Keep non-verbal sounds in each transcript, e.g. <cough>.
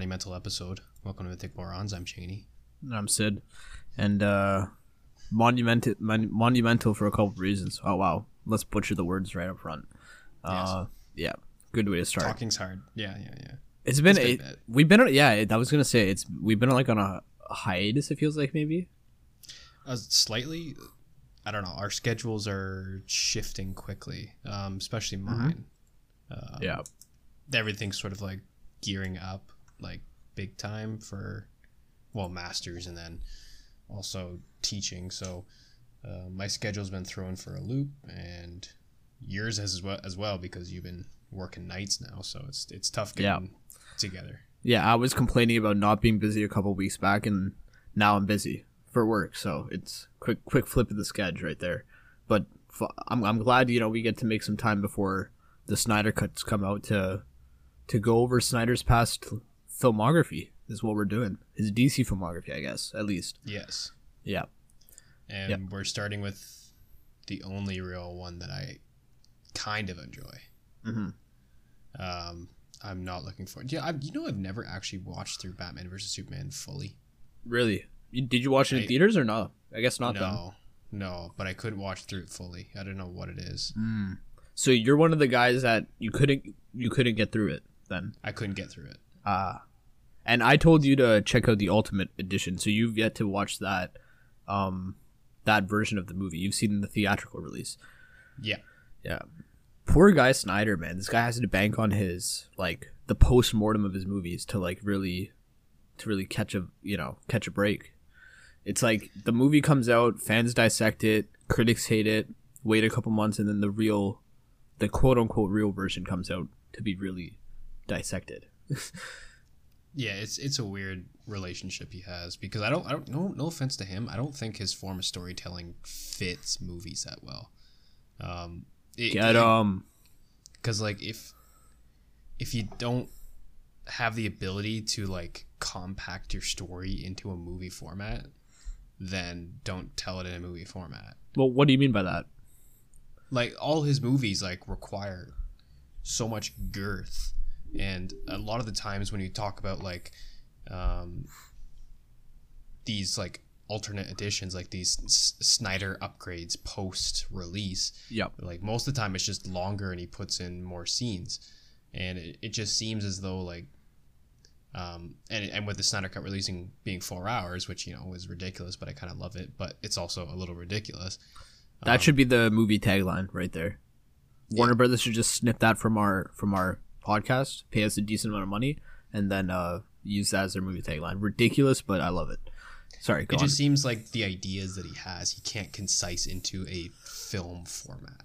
monumental episode. Welcome to the Thick Morons. I'm Cheney. And I'm Sid, and uh, monumental mon- monumental for a couple of reasons. Oh wow, let's butcher the words right up front. Uh, yeah, good way to start. Talking's hard. Yeah, yeah, yeah. It's been, It's been a, we've been yeah. I was gonna say it's we've been like on a hiatus. It feels like maybe. Uh, slightly, I don't know. Our schedules are shifting quickly, um, especially mine. Um, Yeah. everything's sort of like gearing up, like big time for, well, masters and then also teaching. So uh, my schedule's been thrown for a loop, and yours has as well, as well because you've been working nights now. So it's it's tough Yeah. getting together. Yeah, I was complaining about not being busy a couple weeks back, and now I'm busy for work. So it's quick, quick flip of the schedule right there. But f- I'm, I'm glad you know we get to make some time before the Snyder cuts come out to to go over Snyder's past filmography. Is what we're doing. His DC filmography, I guess, at least. Yes. Yeah. and Yep. we're starting with the only real one that I kind of enjoy. Mhm. Um, I'm not looking for. Yeah, I, you know, I've never actually watched through Batman versus Superman fully. Really? You- Did you watch it in I- theaters or no? I guess not. Then. no, no, but I couldn't watch through it fully. I don't know what it is. So you're one of the guys that you couldn't you couldn't get through it then. I couldn't get through it. Ah. And I told you to check out the Ultimate Edition, so you've yet to watch that um that version of the movie. You've seen the theatrical release. Yeah, Yeah. Poor guy Snyder, man. This guy has to bank on his like the post mortem of his movies to like really to really catch a you know, catch a break. It's like the movie comes out, fans dissect it, critics hate it, wait a couple months and then the real the quote unquote real version comes out to be really dissected. <laughs> yeah. It's it's a weird relationship he has because I don't. I don't. No, no offense to him. I don't think his form of storytelling fits movies that well. Um, it- Get um because like if if you don't have the ability to like compact your story into a movie format then don't tell it in a movie format Well, what do you mean by that? like all his movies like require so much girth and a lot of the times when you talk about like um these like alternate editions like these S- snyder upgrades post release Yep. like most of the time it's just longer and he puts in more scenes and it, it just seems as though like um and, and with the Snyder cut releasing being four hours which you know is ridiculous but i kind of love it but it's also a little ridiculous That should be the movie tagline right there. Warner Brothers should just snip that from our from our podcast, pay us a decent amount of money, and then uh, use that as their movie tagline. Ridiculous, but I love it. Sorry, go it on. just seems like the ideas that he has he can't concise into a film format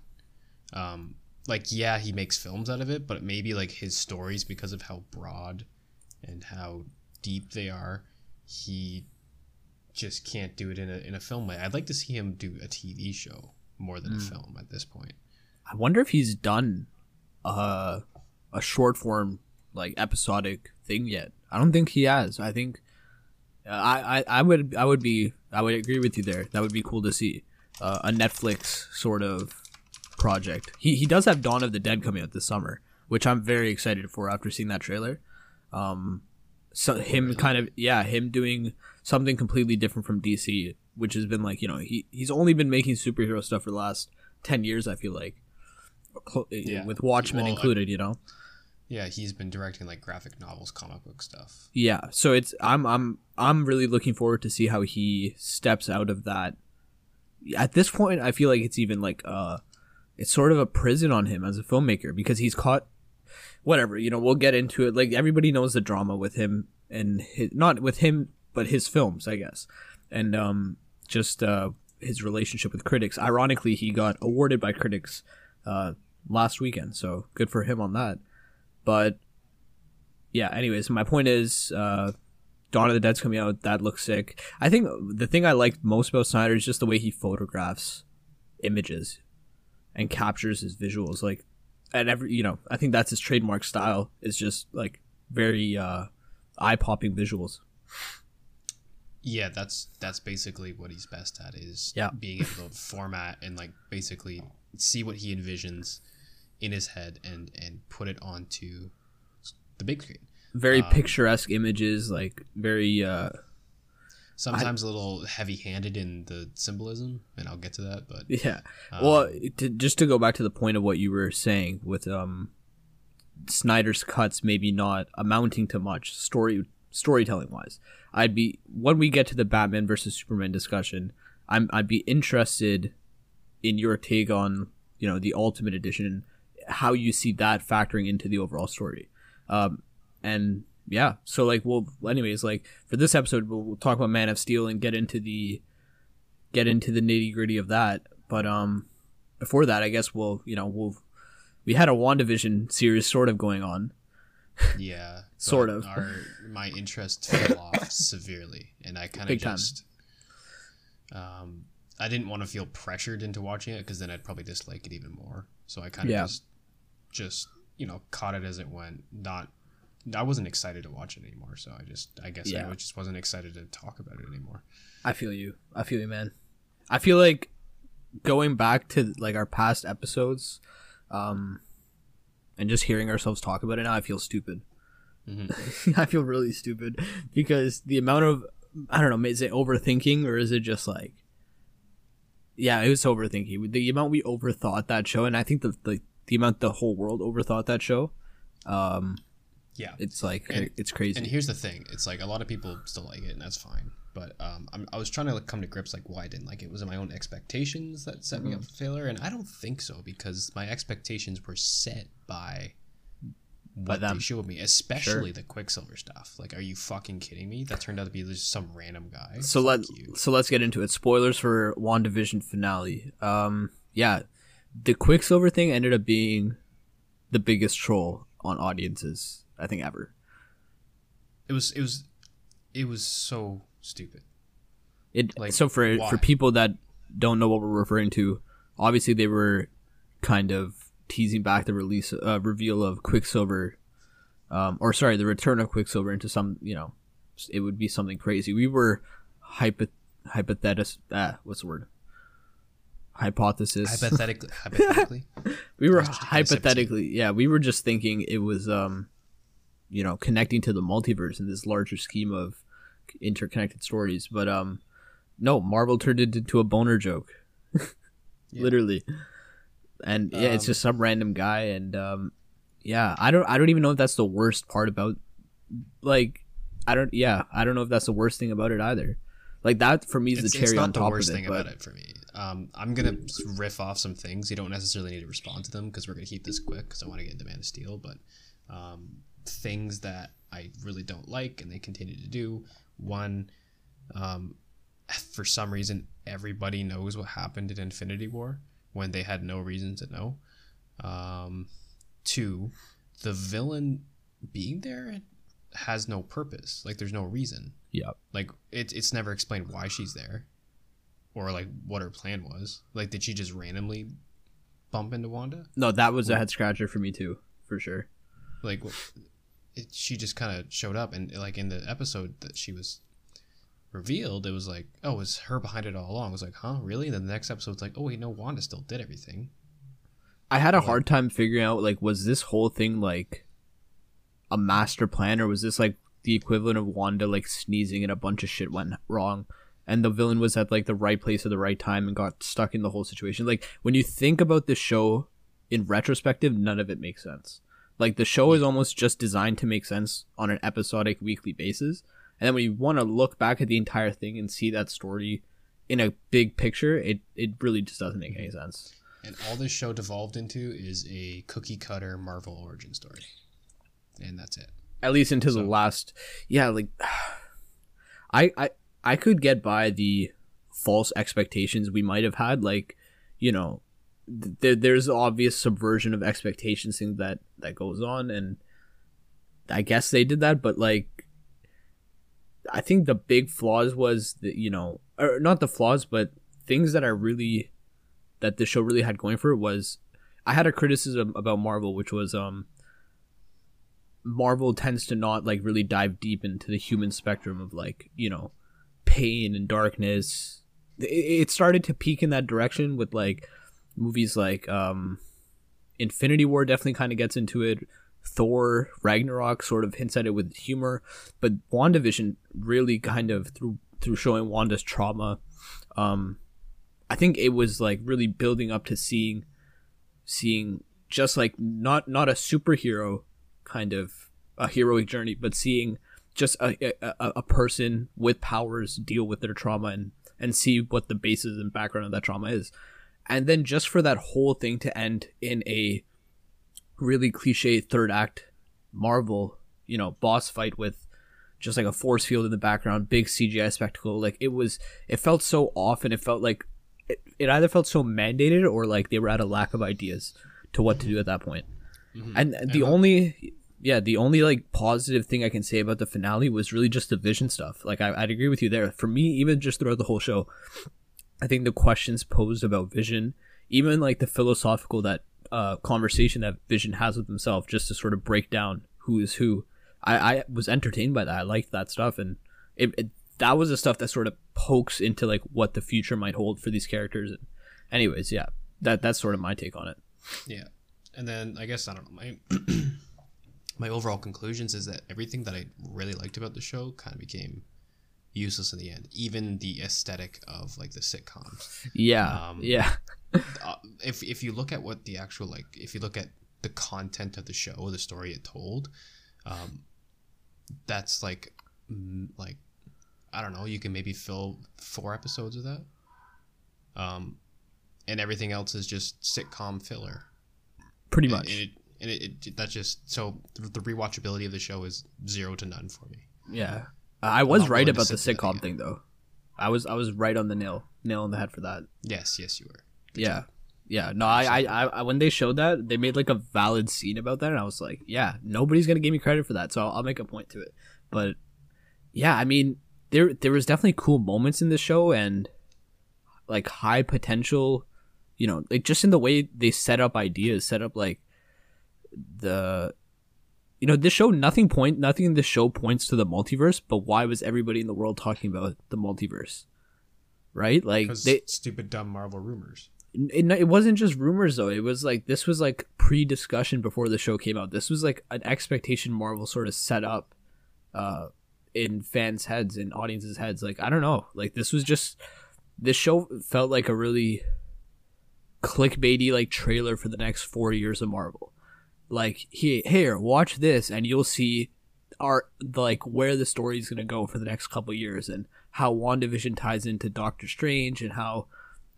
um like yeah he makes films out of it but maybe like his stories because of how broad and how deep they are he just can't do it in a, in a film way i'd like to see him do a tv show more than a film at this point I wonder if he's done uh, a short form like episodic thing yet. I don't think he has. I think uh, I, I I would I would be I would agree with you there. That would be cool to see uh, a Netflix sort of project. He he does have Dawn of the Dead coming out this summer, which I'm very excited for after seeing that trailer. Um, so him kind of yeah him doing something completely different from DC, which has been like you know he he's only been making superhero stuff for the last ten years. I feel like. Clo- Yeah. With Watchmen Well, I- included, you know. Yeah he's been directing like graphic novels comic book stuff Yeah, so it's I'm I'm I'm really looking forward to see how he steps out of that. At this point, I feel like it's even like uh, it's sort of a prison on him as a filmmaker because he's caught. Whatever you know, we'll get into it. Like everybody knows the drama with him and his, not with him, but his films, I guess, and um, just uh, his relationship with critics. Ironically, he got awarded by critics uh, last weekend, so good for him on that. But yeah, anyways, my point is, uh, Dawn of the Dead's coming out. That looks sick. I think the thing I liked most about Snyder is just the way he photographs images and captures his visuals. Like, and every you know, I think that's his trademark style. Is just like very uh, eye popping visuals. Yeah, that's that's basically what he's best at is Yeah. being able to format and like basically see what he envisions in his head and and put it onto the big screen. very Um, picturesque images, like very uh Sometimes a little heavy-handed in the symbolism, and I'll get to that. But yeah. um, well, to, just to go back to the point of what you were saying with um Snyder's cuts maybe not amounting to much story storytelling wise. I'd be when we get to the Batman versus Superman discussion, I'm I'd be interested in your take on you know the Ultimate Edition, how you see that factoring into the overall story, um, and yeah. So like, well, anyways, like for this episode, we'll, we'll talk about Man of Steel and get into the get into the nitty gritty of that. But um, before that, I guess we'll you know we'll we had a WandaVision series sort of going on. yeah, <laughs> Sort of. Our my interest fell off <laughs> severely, and I kind of Big time. just um, I didn't want to feel pressured into watching it because then I'd probably dislike it even more. So I kind of Yeah. just just you know caught it as it went. Not I wasn't excited to watch it anymore. So I just I guess Yeah. I just wasn't excited to talk about it anymore. I feel you. I feel you, man. I feel like going back to like our past episodes, um, and just hearing ourselves talk about it now, I feel stupid. Mhm. <laughs> I feel really stupid because the amount of I don't know, is it overthinking or is it just like, yeah, it was overthinking. The amount we overthought that show, and I think the the, the amount the whole world overthought that show, um, Yeah. it's like And- it's crazy. And here's the thing: it's like a lot of people still like it, and that's fine. But um, I'm, I was trying to like, come to grips like why I didn't like it. Was it my own expectations that set me up Mm-hmm. for failure? And I don't think so because my expectations were set by what them. they showed me, especially the Quicksilver stuff. Like, are you fucking kidding me? That turned out to be just some random guy. so Fuck let you. so let's get into it. Spoilers for WandaVision finale. Um, yeah, the Quicksilver thing ended up being the biggest troll on audiences I think ever. It was it was it was so stupid. It Like, so for why? for people that don't know what we're referring to, obviously they were kind of teasing back the release uh, reveal of Quicksilver, um, or sorry, the return of Quicksilver into some you know, it would be something crazy. We were hypo hypothetis ah, what's the word? Hypothesis. Hypothetically, <laughs> hypothetically, <laughs> we were Gosh, just taking a sip of tea. hypothetically, yeah, we were just thinking it was um, you know, connecting to the multiverse in this larger scheme of interconnected stories. But um, no, Marvel turned it into a boner joke, literally. And yeah, it's Um, just some random guy, and um, yeah, I don't, I don't even know if that's the worst part about, like, I don't, yeah, I don't know if that's the worst thing about it either. Like that for me is it's, the it's cherry on top worst of it. thing but about it for me. Um, I'm gonna riff off some things. You don't necessarily need to respond to them because we're gonna keep this quick because I want to get into Man of Steel. But um, things that I really don't like and they continue to do. One, um, for some reason, everybody knows what happened in Infinity War when they had no reason to know. Um, two, the villain being there has no purpose. Like, there's no reason yeah, like it, it's never explained why she's there or like what her plan was. Like did she just randomly bump into wanda? No, that was a head scratcher for me too, for sure. like it, she just kind of showed up and like in the episode that she was revealed it was like oh it was her behind it all along. I was like huh really? And then the next episode's like oh wait no wanda still did everything. I had a Like- hard time figuring out like was this whole thing like a master plan or was this like the equivalent of Wanda like sneezing and a bunch of shit went wrong and the villain was at like the right place at the right time and got stuck in the whole situation. Like when you think about this show in retrospective, none of it makes sense. Like the show is almost just designed to make sense on an episodic weekly basis. And then when you want to look back at the entire thing and see that story in a big picture, it, it really just doesn't make any sense. and all this show devolved into is a cookie cutter marvel origin story and that's it at least into the last yeah like <sighs> I, I i could get by the false expectations we might have had like you know th- there, there's obvious subversion of expectations thing that that goes on and i guess they did that but like i think the big flaws was that you know or not the flaws but things that are really that the show really had going for it was i had a criticism about marvel which was um Marvel tends to not like really dive deep into the human spectrum of like you know pain and darkness. It, started to peak in that direction with like movies like um Infinity War definitely kind of gets into it. Thor Ragnarok sort of hints at it with humor, but WandaVision really kind of through through showing Wanda's trauma, um, I think it was like really building up to seeing seeing just like not not a superhero kind of a heroic journey, but seeing just a, a, a person with powers deal with their trauma and and see what the basis and background of that trauma is and then just for that whole thing to end in a really cliche third act marvel you know boss fight with just like a force field in the background big cgi spectacle like it was it felt so off and it felt like it, it either felt so mandated or like they were at a lack of ideas to what to do at that point Mhm. and the only yeah the only like positive thing i can say about the finale was really just the vision stuff. Like I, i'd agree with you there. For me even just throughout the whole show i think the questions posed about vision even like the philosophical that uh conversation that vision has with himself just to sort of break down who is who i i was entertained by that. I liked that stuff. And it, it that was the stuff that sort of pokes into like what the future might hold for these characters. And anyways yeah that that's sort of my take on it. Yeah, and then I guess I don't know my my overall conclusions is that everything that I really liked about the show kind of became useless in the end. Even the aesthetic of like the sitcoms. yeah Um, yeah Uh, if if you look at what the actual like, if you look at the content of the show, the story it told, um, that's like like I don't know. You can maybe fill four episodes of that. Um, and everything else is just sitcom filler. pretty much it, and it, it that's just so the rewatchability of the show is zero to none for me. Yeah, I was right about the sitcom thing though. I was I was right on the nail nail on the head for that. Yes, yes, you were. Good yeah, job. yeah. No, I, I I I when they showed that they made like a valid scene about that, and I was like, yeah, nobody's gonna give me credit for that, so I'll, I'll make a point to it. But yeah, I mean, there there was definitely cool moments in the show and like high potential, you know, like just in the way they set up ideas, set up like the you know this show nothing point nothing in this show points to the multiverse but why was everybody in the world talking about the multiverse? Right? Like they stupid dumb Marvel rumors. it, it wasn't just rumors though. It was like this was like pre-discussion before the show came out. This was like an expectation marvel sort of set up uh in fans heads and audiences heads. Like i don't know. Like this was just this show felt like a really clickbaity like trailer for the next four years of marvel like here here watch this and you'll see our like where the story is going to go for the next couple years and how wandavision ties into doctor strange and how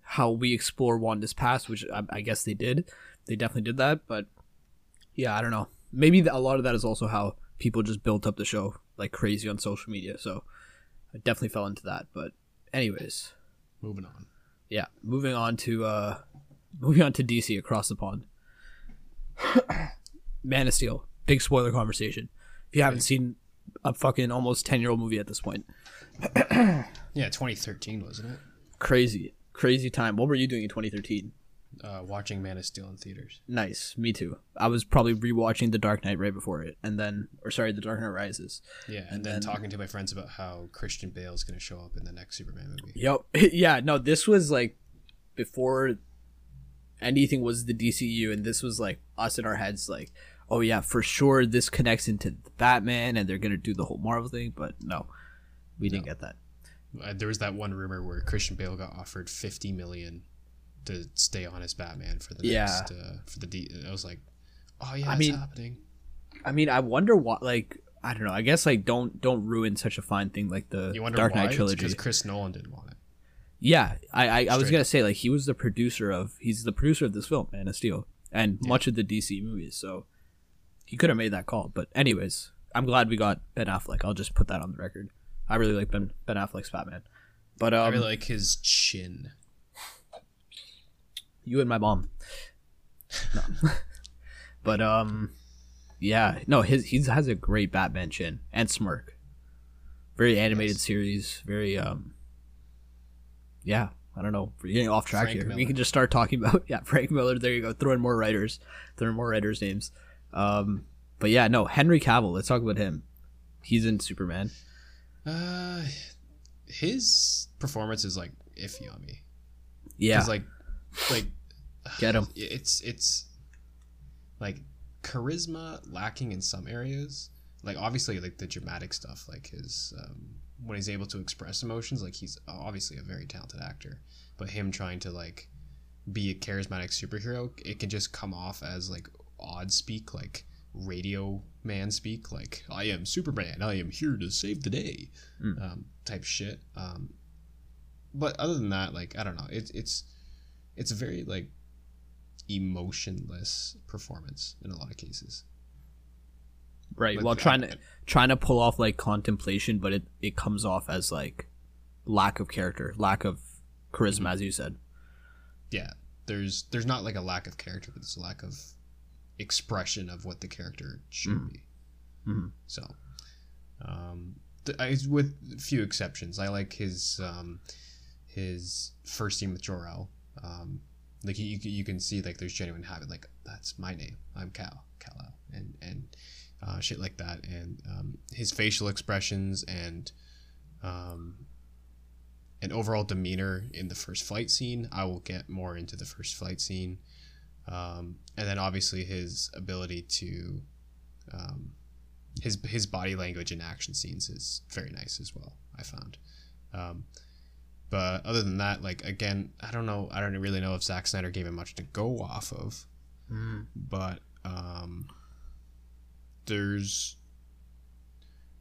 how we explore Wanda's past, which I, I guess they did. They definitely did that, but yeah, I don't know. Maybe th- a lot of that is also how people just built up the show like crazy on social media. So I definitely fell into that. But anyways, Moving on. yeah, moving on to uh moving on to DC across the pond. <clears throat> Man of Steel, big spoiler conversation. If you haven't seen a fucking almost ten year old movie at this point, <clears throat> Yeah, 2013 wasn't it? crazy, crazy time. What were you doing in 2013? Uh, watching Man of Steel in theaters. Nice, me too. I was probably rewatching The Dark Knight right before it, and then, or sorry, The Dark Knight Rises. Yeah, and, then- talking to my friends about how Christian Bale is going to show up in the next Superman movie. Yep. <laughs> yeah. No, this was like before anything was the DCU, and this was like us in our heads, like, oh yeah, for sure, this connects into the Batman, and they're gonna do the whole Marvel thing. But no, we didn't get that. Uh, there was that one rumor where Christian Bale got offered 50 million to stay on as Batman for the Yeah. next uh, for the D. I was like, oh yeah, I it's mean- happening. I mean, I wonder what, like, I don't know. I guess like don't don't ruin such a fine thing like the You wonder Dark why? Knight trilogy. Because Chris Nolan didn't want it. Yeah, I I, I was gonna say like he was the producer of he's the producer of this film, Man of Steel, and Yeah. much of the DC movies. So he could have made that call. But anyways, I'm glad we got Ben Affleck. I'll just put that on the record. I really like Ben Ben Affleck's Batman. But um, I really like his chin. you and my mom. No. <laughs> but um, yeah, no, his he has a great Batman chin and smirk. Very animated Yes. series. Very um. Yeah, I don't know. We're getting off track Frank here. We can just start talking <laughs> about yeah, Frank Miller. There you go. Throw in more writers. Throw in more writers' names. Um, but yeah, no, Henry Cavill. Let's talk about him. He's in Superman. Uh, his performance is like iffy on me. Yeah, like, like <sighs> Get him. It's it's like charisma lacking in some areas. Like obviously, like the dramatic stuff, like his um, when he's able to express emotions, like he's obviously a very talented actor. But him trying to like be a charismatic superhero, it can just come off as like odd speak, like radio man speak, like I am Superman, I am here to save the day, Mm. um, type shit. Um, but other than that, like I don't know, it's it's it's a very like emotionless performance in a lot of cases. Right Like, while trying to trying to pull off like contemplation but it it comes off as like lack of character lack of charisma as you said yeah there's there's not like a lack of character but there's a lack of expression of what the character should Mhm. be Mhm. so um th- I, with a few exceptions i like his um his first scene with jor-el um like you, you can see like there's genuine habit like that's my name i'm cal cal and and uh, shit like that and um, his facial expressions and um, and overall demeanor in the first fight scene. I will get more into the first fight scene, um, and then obviously his ability to um, his his body language in action scenes is very nice as well. I found. Um, but other than that, like again, I don't know. I don't really know if Zack Snyder gave him much to go off of but um there's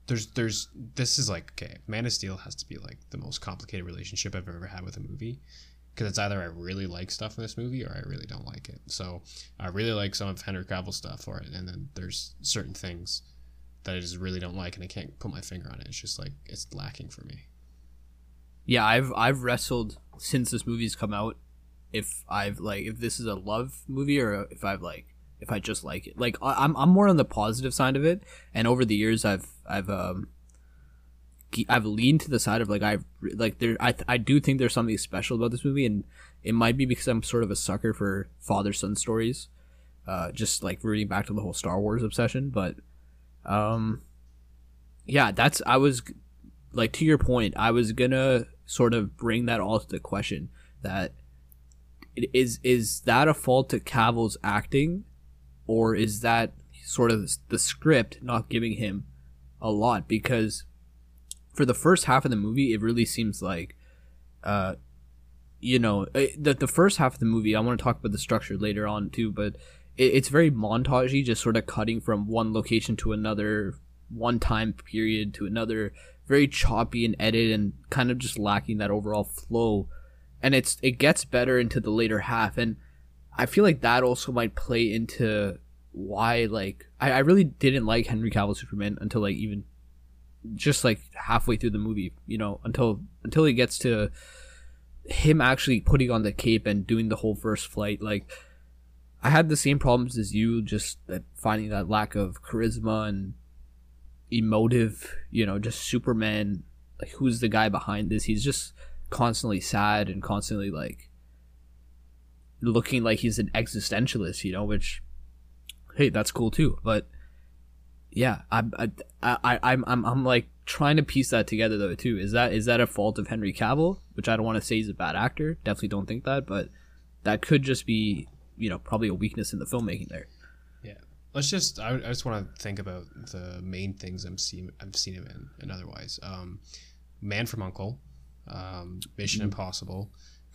there's there's this is like okay man of steel has to be like the most complicated relationship i've ever had with a movie because it's either i really like stuff in this movie or i really don't like it. So i really like some of henry cavill stuff for it and then there's certain things that i just really don't like and i can't put my finger on it. It's just like it's lacking for me. Yeah i've i've wrestled since this movie's come out if i've like if this is a love movie or if i've like if i just like it like I- i'm i'm more on the positive side of it and over the years i've i've um I've leaned to the side of like I like there I I do think there's something special about this movie and it might be because I'm sort of a sucker for father son stories, uh, just like rooting back to the whole Star Wars obsession. But, um, yeah, that's I was like to your point. I was gonna sort of bring that all to the question that is is that a fault to Cavill's acting, or is that sort of the script not giving him a lot? Because for the first half of the movie it really seems like uh you know eh, the the first half of the movie I want to talk about the structure later on too but it, it's very montagey just sort of cutting from one location to another one time period to another very choppy and edited and kind of just lacking that overall flow. And it's it gets better into the later half and I feel like that also might play into why like I, I really didn't like Henry Cavill Superman until like even just like halfway through the movie, you know, until until he gets to him actually putting on the cape and doing the whole first flight. Like I had the same problems as you, just that finding that lack of charisma and emotive, you know, just Superman. Like who's the guy behind this? He's just constantly sad and constantly like looking like he's an existentialist, you know, which hey, that's cool too. But yeah, I'm I, I I'm I'm I'm like trying to piece that together though too. Is that is that a fault of Henry Cavill? Which I don't want to say he's a bad actor. Definitely don't think that, but that could just be you know probably a weakness in the filmmaking there. Yeah, let's just. I, I just want to think about the main things I'm seen. I've seen him in, and otherwise, um, Man from Uncle, um, Mission Impossible,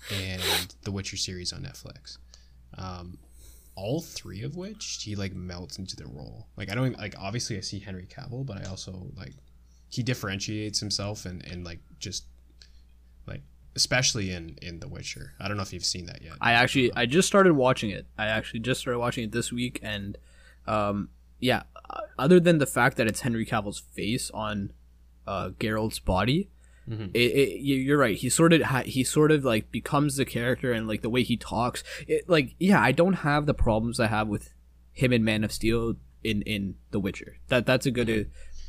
and the Witcher series on Netflix. Um, all three of which he like melts into the role. Like I don't like obviously I see Henry Cavill, but I also like he differentiates himself and and like just like especially in in The Witcher. I don't know if you've seen that yet. I actually I just started watching it. I actually just started watching it this week, and um, yeah. Other than the fact that it's Henry Cavill's face on uh, Geralt's body, Mhm. it, it, you- you're right. He sort of ha- he sort of like becomes the character, and like the way he talks. It, like yeah, I don't have the problems I have with him in Man of Steel in in The Witcher. That that's a good uh,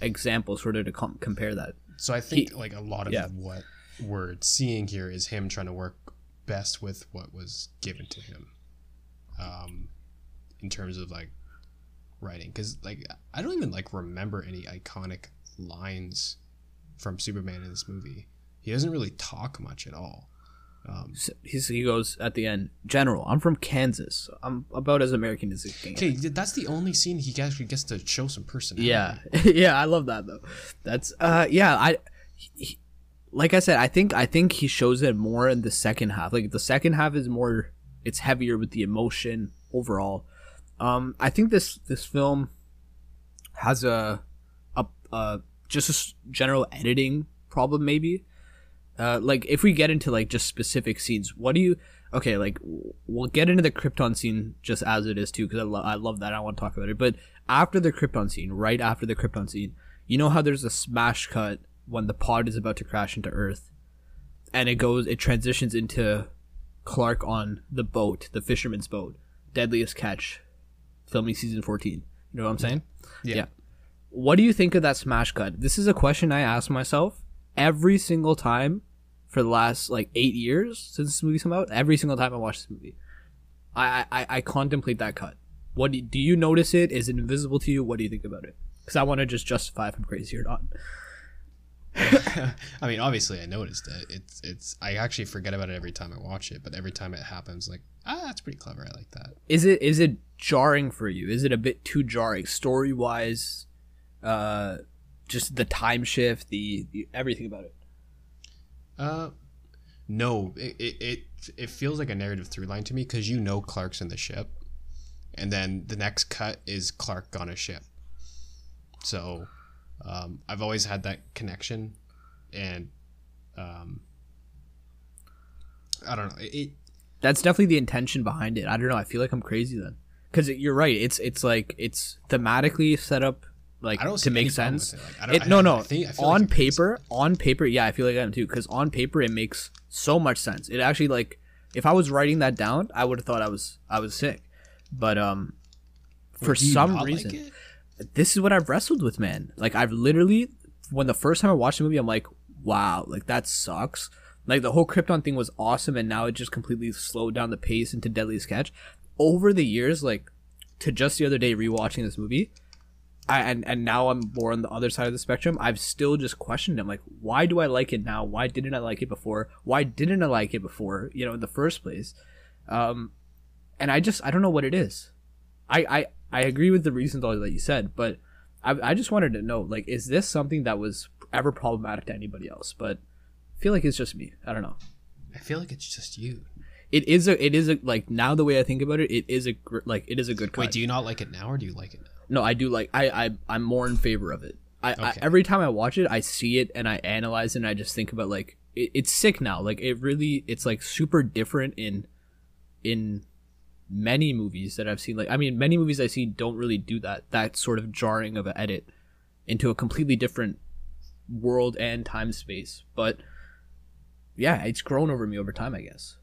example, sort of to com- compare that. So I think like a lot of yeah. what we're seeing here is him trying to work best with what was given to him, um, in terms of like writing. Because like I don't even like remember any iconic lines from Superman in this movie. He doesn't really talk much at all. Um, S- He's, he goes at the end, General, I'm from Kansas. I'm about as American as it can. okay, that's the only scene he actually gets to show some personality. Yeah, <laughs> yeah, I love that though. That's uh, yeah, I, he, like I said, I think I think he shows it more in the second half. Like the second half is more, it's heavier with the emotion overall. Um, I think this this film has a a, a just a general editing problem maybe. Uh, like if we get into like just specific scenes, what do you? Okay, like we'll get into the Krypton scene just as it is too, because I, lo- I love that. I want to talk about it. But after the Krypton scene, right after the Krypton scene, you know how there's a smash cut when the pod is about to crash into Earth, and it goes, it transitions into Clark on the boat, the fisherman's boat, Deadliest Catch, filming season fourteen. You know what I'm saying? yeah. Yeah. What do you think of that smash cut? This is a question I ask myself every single time for the last like eight years since this movie's come out. Every single time I watch this movie, I I, I contemplate that cut. What do, do you notice it? Is it invisible to you? What do you think about it? Because I want to just justify if I'm crazy or not. <laughs> I mean, obviously, I noticed it. It's it's. I actually forget about it every time I watch it, but every time it happens, like ah, that's pretty clever. I like that. Is it is it jarring for you? Is it a bit too jarring story wise? Uh, just the time shift, the, the everything about it. Uh, no, it it it, it feels like a narrative through line to me because you know Clark's in the ship, and then the next cut is Clark on a ship. So, um, I've always had that connection, and um, I don't know. It, it That's definitely the intention behind it. I don't know. I feel like I'm crazy then, because you're right. It's it's like it's thematically set up like I don't to make sense. it. Like, I don't- It, I- no, I no. think- I like on makes paper, on paper, yeah, I feel like I am too. Because on paper, it makes so much sense. It actually like if I was writing that down, I would have thought I was I was sick. But um, for some not like reason, this is what I've wrestled with, man. Like I've literally, when the first time I watched the movie, I'm like, wow, like that sucks. Like the whole Krypton thing was awesome, and now it just completely slowed down the pace into Deadliest Catch. Over the years, like to just the other day rewatching this movie, I and and now I'm more on the other side of the spectrum. I've still just questioned him, like, why do I like it now? Why didn't I like it before? Why didn't I like it before? You know, in the first place. Um, and I just I don't know what it is. I I I agree with the reasons all that you said, but I I just wanted to know, like, is this something that was ever problematic to anybody else? But I feel like it's just me. I don't know. I feel like it's just you. It is a it is a like now the way I think about it, it is a like it is a good cut. Wait, do you not like it now, or do you like it now? No, I do like I I I'm more in favor of it. I, I every time I watch it, I see it and I analyze it and I just think about like it, it's sick now. Like it really it's like super different in in many movies that I've seen. Like I mean, many movies I see don't really do that that sort of jarring of an edit into a completely different world and time space. But yeah, it's grown over me over time, I guess.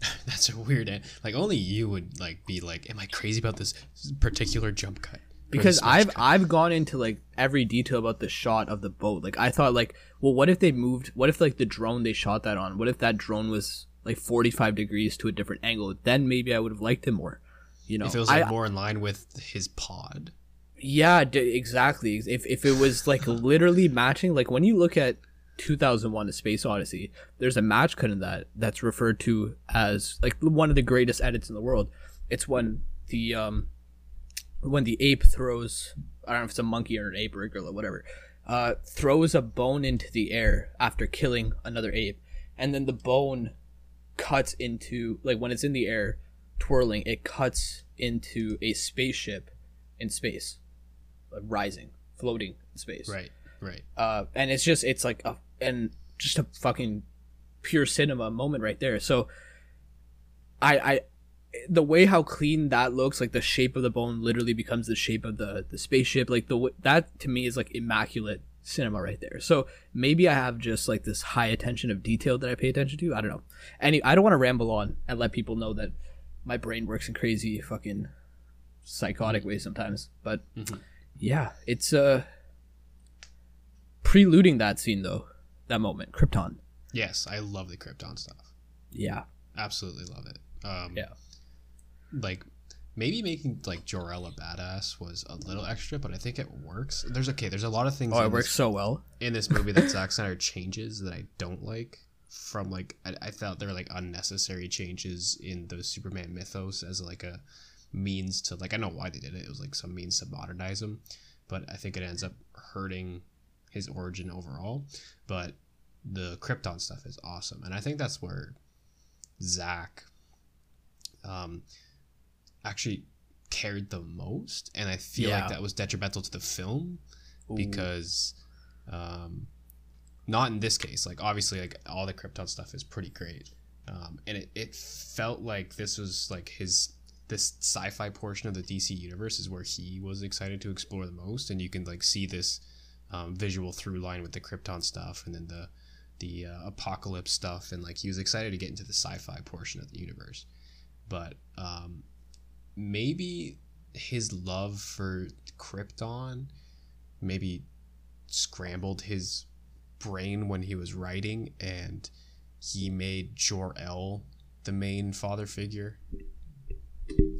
<laughs> That's a weird. an- Like only you would like be like, "Am I crazy about this particular jump cut?" Or because this I've cut?" I've gone into like every detail about the shot of the boat. Like I thought like, well, what if they moved? What if like the drone they shot that on? What if that drone was like 45 degrees to a different angle? Then maybe I would have liked it more. You know, if it was like I, more in line with his pod. yeah, d- exactly. If if it was like <laughs> literally matching, like when you look at 2001: A Space Odyssey, there's a match cut in that that's referred to as like one of the greatest edits in the world. It's when the um when the ape throws I don't know if it's a monkey or an ape or a gorilla, whatever, uh, throws a bone into the air after killing another ape, and then the bone cuts into like when it's in the air, twirling, it cuts into a spaceship in space, like rising, floating in space. Right. Right. Uh, and it's just it's like a and just a fucking pure cinema moment right there. So I I the way how clean that looks, like the shape of the bone literally becomes the shape of the the spaceship. Like the that to me is like immaculate cinema right there. So maybe I have just like this high attention of detail that I pay attention to. I don't know. Any I don't want to ramble on and let people know that my brain works in crazy fucking psychotic ways sometimes. But Mhm. yeah, it's uh preluding that scene though, that moment, Krypton. Yes, I love the Krypton stuff. Yeah. Absolutely love it. Um, Yeah. Like maybe making like Jor-El a badass was a little extra, but I think it works. There's okay. There's a lot of things Oh, it in, works this, so well. in this movie that <laughs> Zack Snyder changes that I don't like. from like I, I thought there were like unnecessary changes in the Superman mythos as like a means to like I know why they did it. It was like some means to modernize him, but I think it ends up hurting his origin overall. But the Krypton stuff is awesome, and I think that's where Zack um actually cared the most, and I feel Yeah. like that was detrimental to the film Ooh. because um not in this case like obviously like all the krypton stuff is pretty great um and it, it felt like this was like his this sci-fi portion of the dc universe is where he was excited to explore the most and you can like see this um, visual through line with the krypton stuff and then the the uh, apocalypse stuff and like he was excited to get into the sci-fi portion of the universe but um maybe his love for krypton maybe scrambled his brain when he was writing and he made Jor-El the main father figure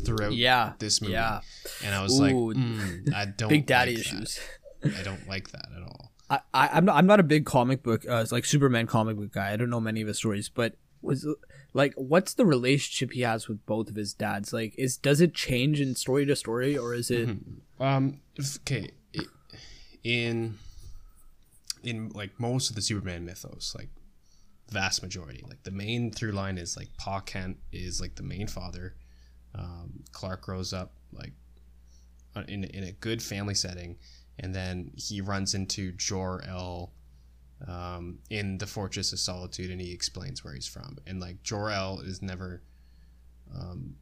throughout yeah, this movie. yeah, And I was like, "Mm, I <laughs> don't big daddy like that. I don't like that at all. I, I I'm not I'm not a big comic book uh like Superman comic book guy. I don't know many of his stories, but was like what's the relationship he has with both of his dads? Like is does it change in story to story or is it Um okay, in in like most of the Superman mythos, like vast majority, like the main through line is like Pa Kent is like the main father. Um, Clark grows up like uh, in in a good family setting, and then he runs into Jor-El um, in the Fortress of Solitude, and he explains where he's from. And like Jor-El is never um,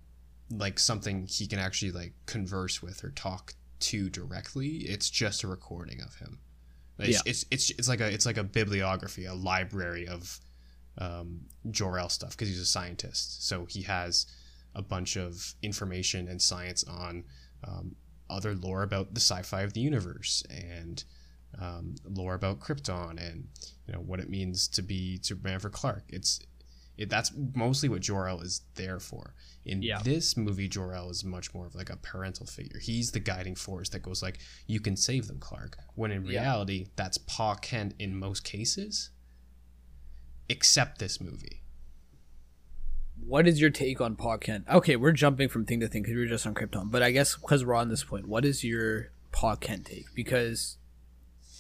like something he can actually like converse with or talk to directly. It's just a recording of him. It's, Yeah. it's, it's it's like a it's like a bibliography, a library of um, Jor-El stuff because he's a scientist. So he has a bunch of information and science on um, other lore about the sci-fi of the universe and um, lore about Krypton and you know what it means to be Superman for Clark. It's it, that's mostly what Jor-El is there for. In Yeah. this movie, Jor-El is much more of like a parental figure. He's the guiding force that goes like, "You can save them, Clark." When in Yeah. reality, that's Pa Kent in most cases, except this movie. What is your take on Pa Kent? Okay, we're jumping from thing to thing because we were just on Krypton, but I guess because we're on this point, what is your Pa Kent take? Because,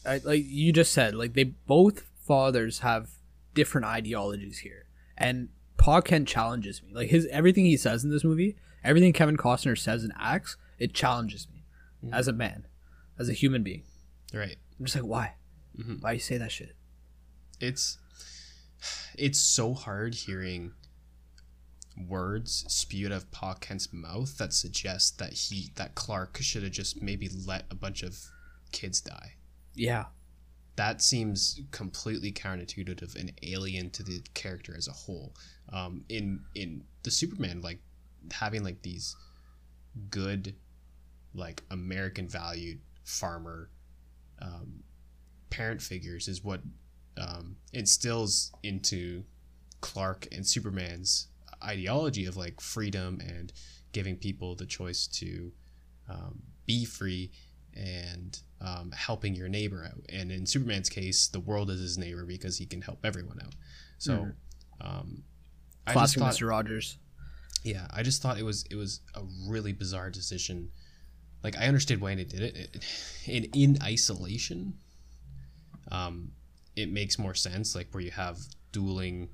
I, like you just said, like they both fathers have different ideologies here, and Pa Kent challenges me. Like his everything he says in this movie, everything Kevin Costner says and acts, it challenges me as a man, as a human being. Right. I'm just like, why? Mhm. Why you say that shit? it's it's so hard hearing words spewed out of Pa Kent's mouth that suggest that he that Clark should have just maybe let a bunch of kids die. Yeah, That seems completely counterintuitive and alien to the character as a whole. Um, in in the Superman, like having like these good, like American valued farmer um, parent figures is what um, instills into Clark and Superman's ideology of like freedom and giving people the choice to um, be free and um, helping your neighbor out. And in Superman's case, the world is his neighbor because he can help everyone out. So, um, I just classic thought, Mr. Rogers. yeah, I just thought it was it was a really bizarre decision. Like I understood why they did it. it in in isolation, um, it makes more sense. Like where you have dueling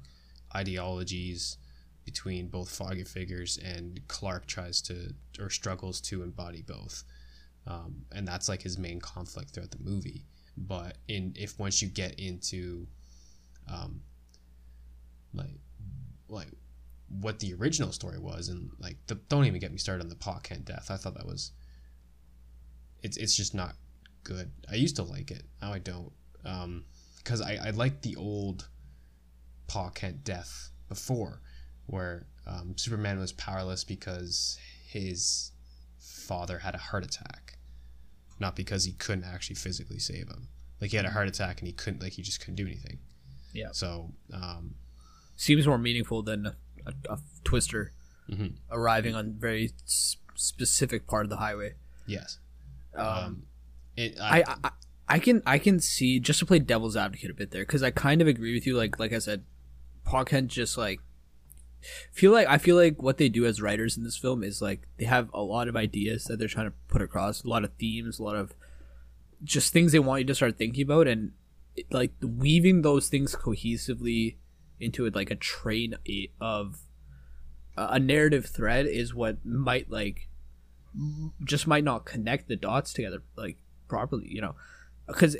ideologies between both foggy figures, and Clark tries to or struggles to embody both, um, and that's like his main conflict throughout the movie. But in if once you get into, um, like, like what the original story was and like the, don't even get me started on the Pa Kent death. I thought that was it's it's just not good. I used to like it. Now I don't. Um because I, I liked the old Pa Kent death before where um, Superman was powerless because his father had a heart attack. Not because he couldn't actually physically save him. Like he had a heart attack and he couldn't like he just couldn't do anything. Yeah. So um Seems more meaningful than a, a, a twister Mhm. arriving on very s- specific part of the highway. yes. Um, Um, it, I, I I can I can see just to play devil's advocate a bit there because I kind of agree with you. Like like I said, Pa Kent just like feel like I feel like what they do as writers in this film is like they have a lot of ideas that they're trying to put across, a lot of themes, a lot of just things they want you to start thinking about, and it, like weaving those things cohesively into it like a train of a narrative thread is what might like just might not connect the dots together like properly, you know, because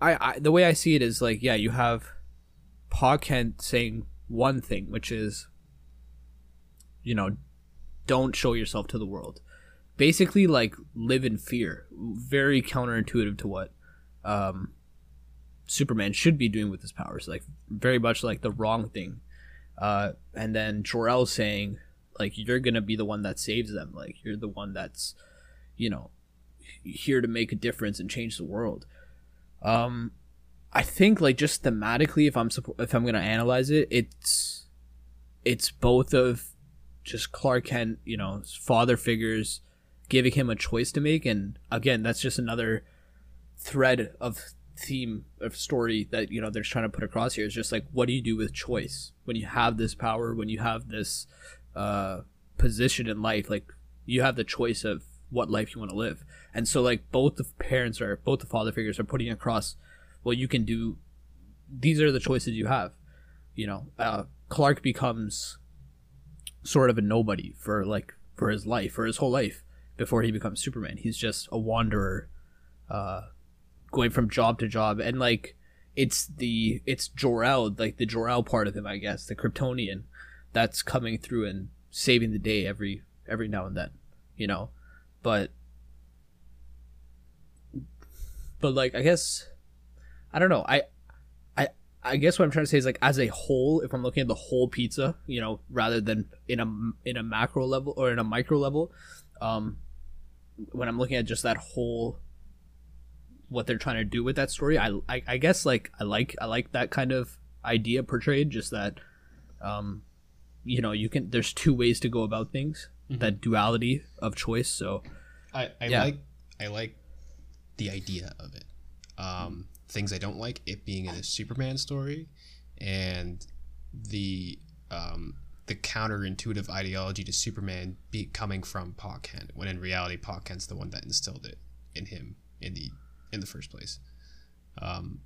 I, I the way I see it is like yeah, you have Pa Kent saying one thing, which is you know, don't show yourself to the world. Basically, like live in fear. Very counterintuitive to what um, Superman should be doing with his powers. Like very much like the wrong thing. Uh, and then Jor-El saying, like you're gonna be the one that saves them. Like you're the one that's, you know, here to make a difference and change the world. Um, I think like just thematically, if I'm if I'm gonna analyze it, it's it's both of just Clark Kent, you know, father figures giving him a choice to make, and again, that's just another thread of theme of story that you know they're trying to put across here. Is just like what do you do with choice when you have this power when you have this uh position in life? Like you have the choice of what life you want to live. And so like both the parents are both the father figures are putting across well you can do. These are the choices you have you know uh clark becomes sort of a nobody for like for his life for his whole life before he becomes superman. He's just a wanderer uh going from job to job. And like it's the it's Jor-El like the Jor-El part of him I guess the Kryptonian that's coming through and saving the day every every now and then you know? But but like I guess I don't know. I I guess what I'm trying to say is like as a whole if I'm looking at the whole pizza you know rather than in a in a macro level or in a micro level um when I'm looking at just that whole what they're trying to do with that story. I, I, I guess like I like I like that kind of idea portrayed. Just that, um, you know, you can there's two ways to go about things. Mm-hmm. That duality of choice. So, I, I yeah. like I like the idea of it. Um, things I don't like it being in a Superman story, and the um, the counterintuitive ideology to Superman be coming from Pa Kent, when in reality Pa Kent's the one that instilled it in him in the in the first place. Um,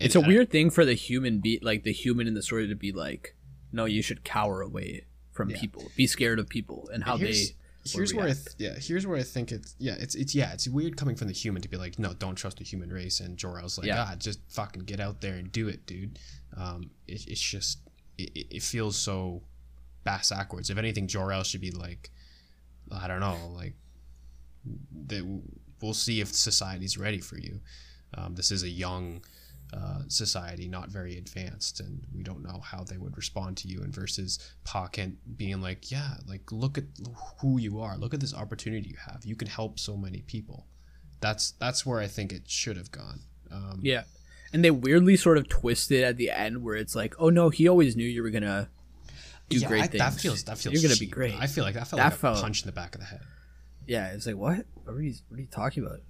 it's a weird thing for the human be like the human in the story to be like, no, you should cower away from yeah. people, be scared of people, and how here's, they. Here's where I th- yeah, here's where I think it's yeah, it's it's yeah, it's weird coming from the human to be like, no, don't trust the human race, and Jor-El's like, yeah. ah, just fucking get out there and do it, dude. Um, it, it's just it, it feels so bass backwards. If anything, Jor-El should be like, I don't know, like the we'll see if society's ready for you. Um, this is a young uh, society, not very advanced, and we don't know how they would respond to you. And versus Pa Kent being like, yeah, like look at who you are, look at this opportunity you have. You can help so many people. That's that's where I think it should have gone. Um, yeah, and they weirdly sort of twisted at the end where it's like, oh no, he always knew you were gonna do yeah, great I, things. That feels that feels you're gonna cheap. be great. I feel like that felt that like a felt, punch in the back of the head. Yeah, it's like what? What are you? What are you talking about?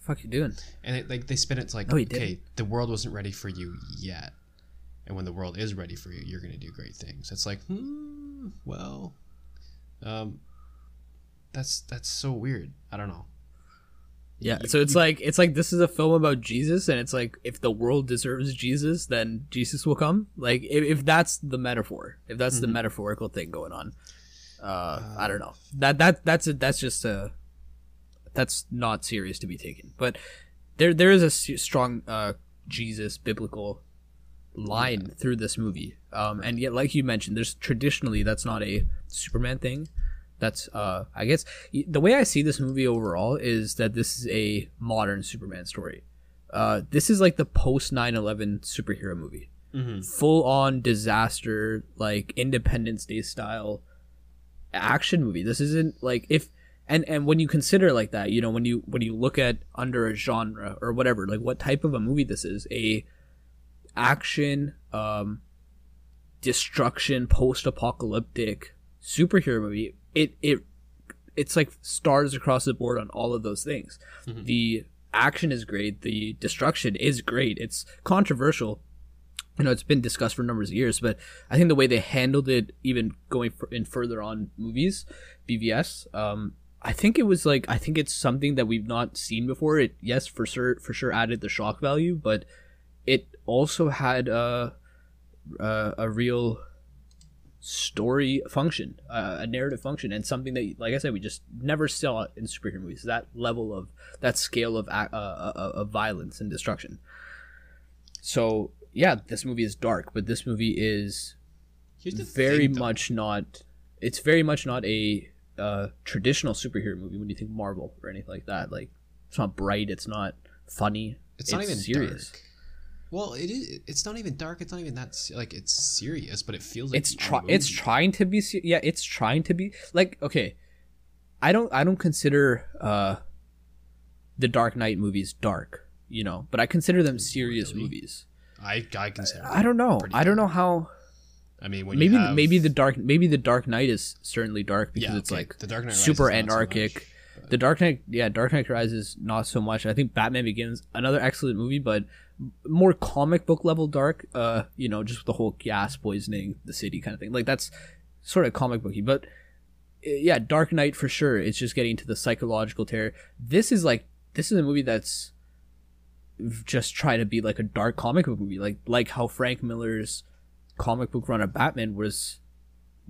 The fuck you doing? And it, like they spin it to like, okay, didn't. the world wasn't ready for you yet, and when the world is ready for you, you're gonna do great things. It's like, hmm, well, um, that's that's so weird. I don't know. Yeah, you, so it's you, like it's like this is a film about Jesus, and it's like if the world deserves Jesus, then Jesus will come. Like if, if that's the metaphor, if that's mm-hmm. the metaphorical thing going on, uh, I don't know. That that that's a, that's just a that's not serious to be taken. But there there is a strong uh, Jesus biblical line yeah. through this movie. Um, and yet, like you mentioned, there's traditionally that's not a Superman thing. That's uh, I guess the way I see this movie overall is that this is a modern Superman story. Uh, this is like the post 9-11 superhero movie. Mm-hmm. Full on disaster, like Independence Day style action movie. This isn't like if and and when you consider like that, you know, when you when you look at under a genre or whatever, like what type of a movie this is, a action um destruction post-apocalyptic superhero movie, it it it's like stars across the board on all of those things. Mm-hmm. The action is great, the destruction is great. It's controversial you know it's been discussed for numbers of years, but I think the way they handled it, even going in further on movies, BVS, um, I think it was like I think it's something that we've not seen before. It yes, for sure, for sure added the shock value, but it also had a a, a real story function, uh, a narrative function, and something that, like I said, we just never saw in superhero movies. That level of that scale of uh, uh, of violence and destruction. So yeah, this movie is dark, but this movie is very thing, much not. It's very much not a uh, traditional superhero movie when you think Marvel or anything like that. Like it's not bright, it's not funny. It's, not even serious. Dark. Well, it is. It's not even dark. It's not even that like it's serious, but it feels like it's try. It's trying to be. Se- yeah, it's trying to be like okay. I don't. I don't consider uh, the Dark Knight movies dark. You know, but I consider them serious really? movies. I I consider. I don't know. I don't know how. I mean, maybe have... maybe the dark maybe the Dark Knight is certainly dark because yeah, it's like the Dark Knight super anarchic. So much, but... The Dark Knight, yeah, Dark Knight Rises not so much. I think Batman Begins, another excellent movie, but more comic book level dark. Uh, you know, just the whole gas poisoning the city kind of thing. Like that's sort of comic booky, but eh, yeah, Dark Knight for sure. It's just getting to the psychological terror. This is like this is a movie that's just trying to be like a dark comic book movie, like like how Frank Miller's comic book run of Batman was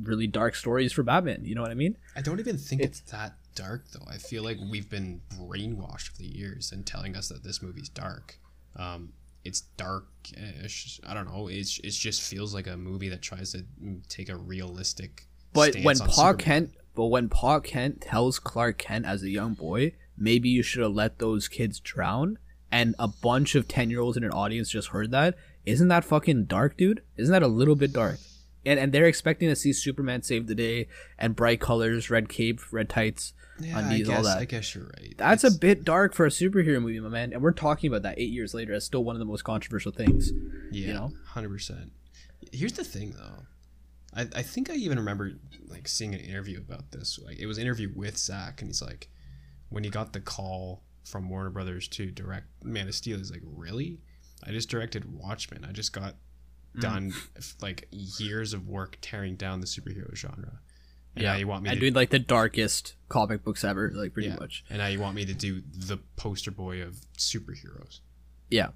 really dark stories for Batman. You know what I mean? I don't even think it's, it's that dark though. I feel like we've been brainwashed for the years and telling us that this movie's dark. Um, it's dark-ish. I don't know. It's it just feels like a movie that tries to take a realistic. But when Pa Kent, but when Pa Kent tells Clark Kent as a young boy, maybe you should have let those kids drown, and a bunch of ten year olds in an audience just heard that. Isn't that fucking dark, dude? Isn't that a little bit dark? And and they're expecting to see Superman save the day and bright colors, red cape, red tights yeah, undies, guess, all that. I guess you're right. That's it's... a bit dark for a superhero movie, my man. And we're talking about that eight years later as still one of the most controversial things. Yeah, you know, hundred percent. Here's the thing, though. I, I think I even remember like seeing an interview about this. Like it was an interview with Zack, and he's like, when he got the call from Warner Brothers to direct Man of Steel, he's like, really? I just directed Watchmen. I just got mm. done like years of work tearing down the superhero genre and yeah, you want me to doing like the darkest comic books ever, like pretty yeah. much. And now you want me to do the poster boy of superheroes. Yeah,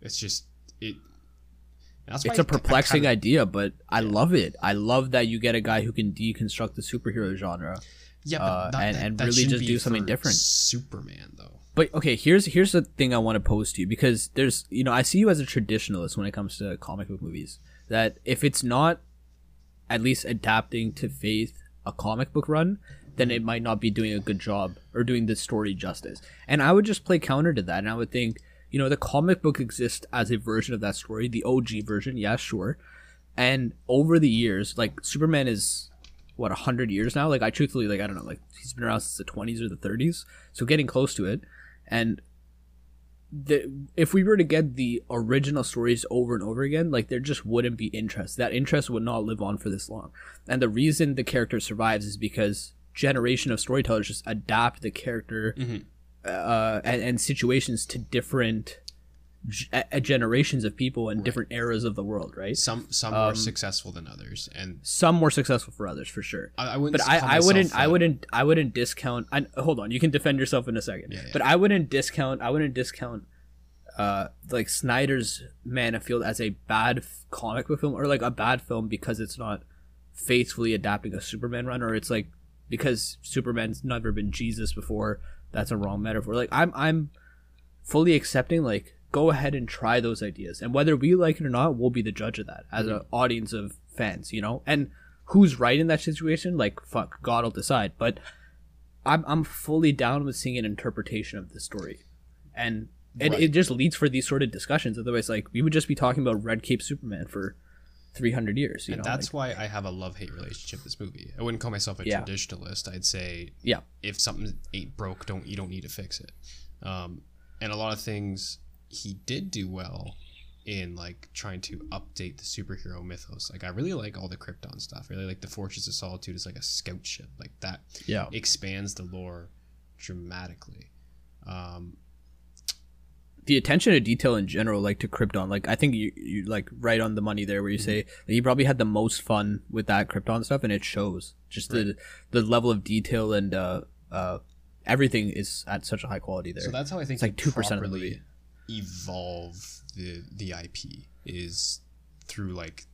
it's just it. it's a perplexing kinda, idea, but I yeah. love it. I love that you get a guy who can deconstruct the superhero genre. Yeah, uh, that, and, and that really just do something different. Superman, though. But okay, here's here's the thing I want to pose to you because there's you know I see you as a traditionalist when it comes to comic book movies. That if it's not at least adapting to faith a comic book run, then it might not be doing a good job or doing the story justice. And I would just play counter to that, and I would think, you know, the comic book exists as a version of that story, the OG version, yeah, sure. And over the years, like Superman is what a hundred years now. Like I truthfully, like I don't know, like he's been around since the twenties or the thirties, so getting close to it. And the, if we were to get the original stories over and over again, like there just wouldn't be interest. That interest would not live on for this long. And the reason the character survives is because generation of storytellers just adapt the character mm-hmm. uh, and, and, situations to different g- generations of people and right. different eras of the world. Right. Some some um, more successful than others, and some more successful for others for sure. I, I wouldn't. But I, I wouldn't. I wouldn't. I wouldn't discount. I, hold on. You can defend yourself in a second. Yeah, yeah. But I wouldn't discount. I wouldn't discount uh, like Snyder's Man of Steel as a bad f- comic book film or like a bad film because it's not faithfully adapting a Superman run or it's like because Superman's never been Jesus before that's a wrong metaphor like I'm I'm fully accepting like go ahead and try those ideas and whether we like it or not we'll be the judge of that as mm-hmm. an audience of fans you know and who's right in that situation like fuck God will decide but I'm I'm fully down with seeing an interpretation of the story and and right. it just leads for these sort of discussions. Otherwise, like we would just be talking about Red Cape Superman for 300 years. and know? that's like, why I have a love hate relationship with this movie. I wouldn't call myself a yeah. traditionalist. I'd say, yeah, if something ain't broke, don't you don't need to fix it. Um, and a lot of things he did do well in like trying to update the superhero mythos. Like I really like all the Krypton stuff. I really like the Fortress of Solitude is like a scout ship. Like that yeah. expands the lore dramatically. Um, the attention to detail in general, like to Krypton, like I think you you like right on the money there, where you say that he probably had the most fun with that Krypton stuff, and it shows. Just the the level of detail and uh uh everything is at such a high quality there. So that's how I think It's like 2% of the movie. Evolve the the IP is through like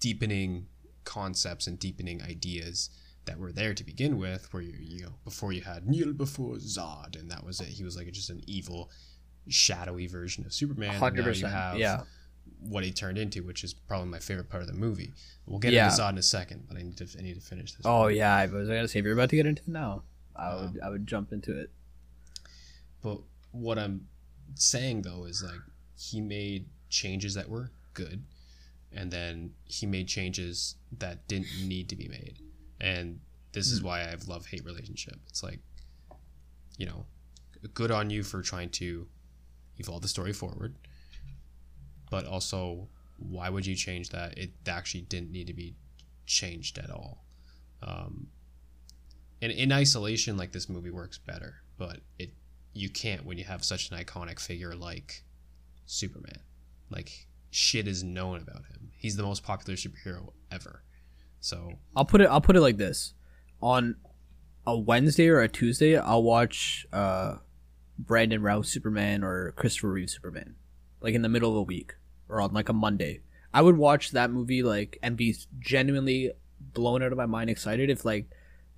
deepening concepts and deepening ideas that were there to begin with. Where you you know before you had Kneel before Zod and that was it. He was like just an evil, shadowy version of Superman. and Hundred percent. Yeah. what he turned into, which is probably my favorite part of the movie. We'll get Yeah. into Zod in a second, but I need to I need to finish this. Oh yeah, I was gonna say if you're about to get into it now, I uh-huh. would I would jump into it. But what I'm saying though is like he made changes that were good, and then he made changes that didn't need to be made, and this is why I have love hate relationship. It's like, you know, good on you for trying to evolve the story forward, but also why would you change that? It actually didn't need to be changed at all. Um, and in isolation, like this movie works better, but it you can't when you have such an iconic figure like Superman. Like shit is known about him. He's the most popular superhero ever. So I'll put it I'll put it like this. On a Wednesday or a Tuesday, I'll watch uh Brandon Routh Superman or Christopher Reeve Superman. Like in the middle of a week. Or on like a Monday. I would watch that movie like and be genuinely blown out of my mind excited if like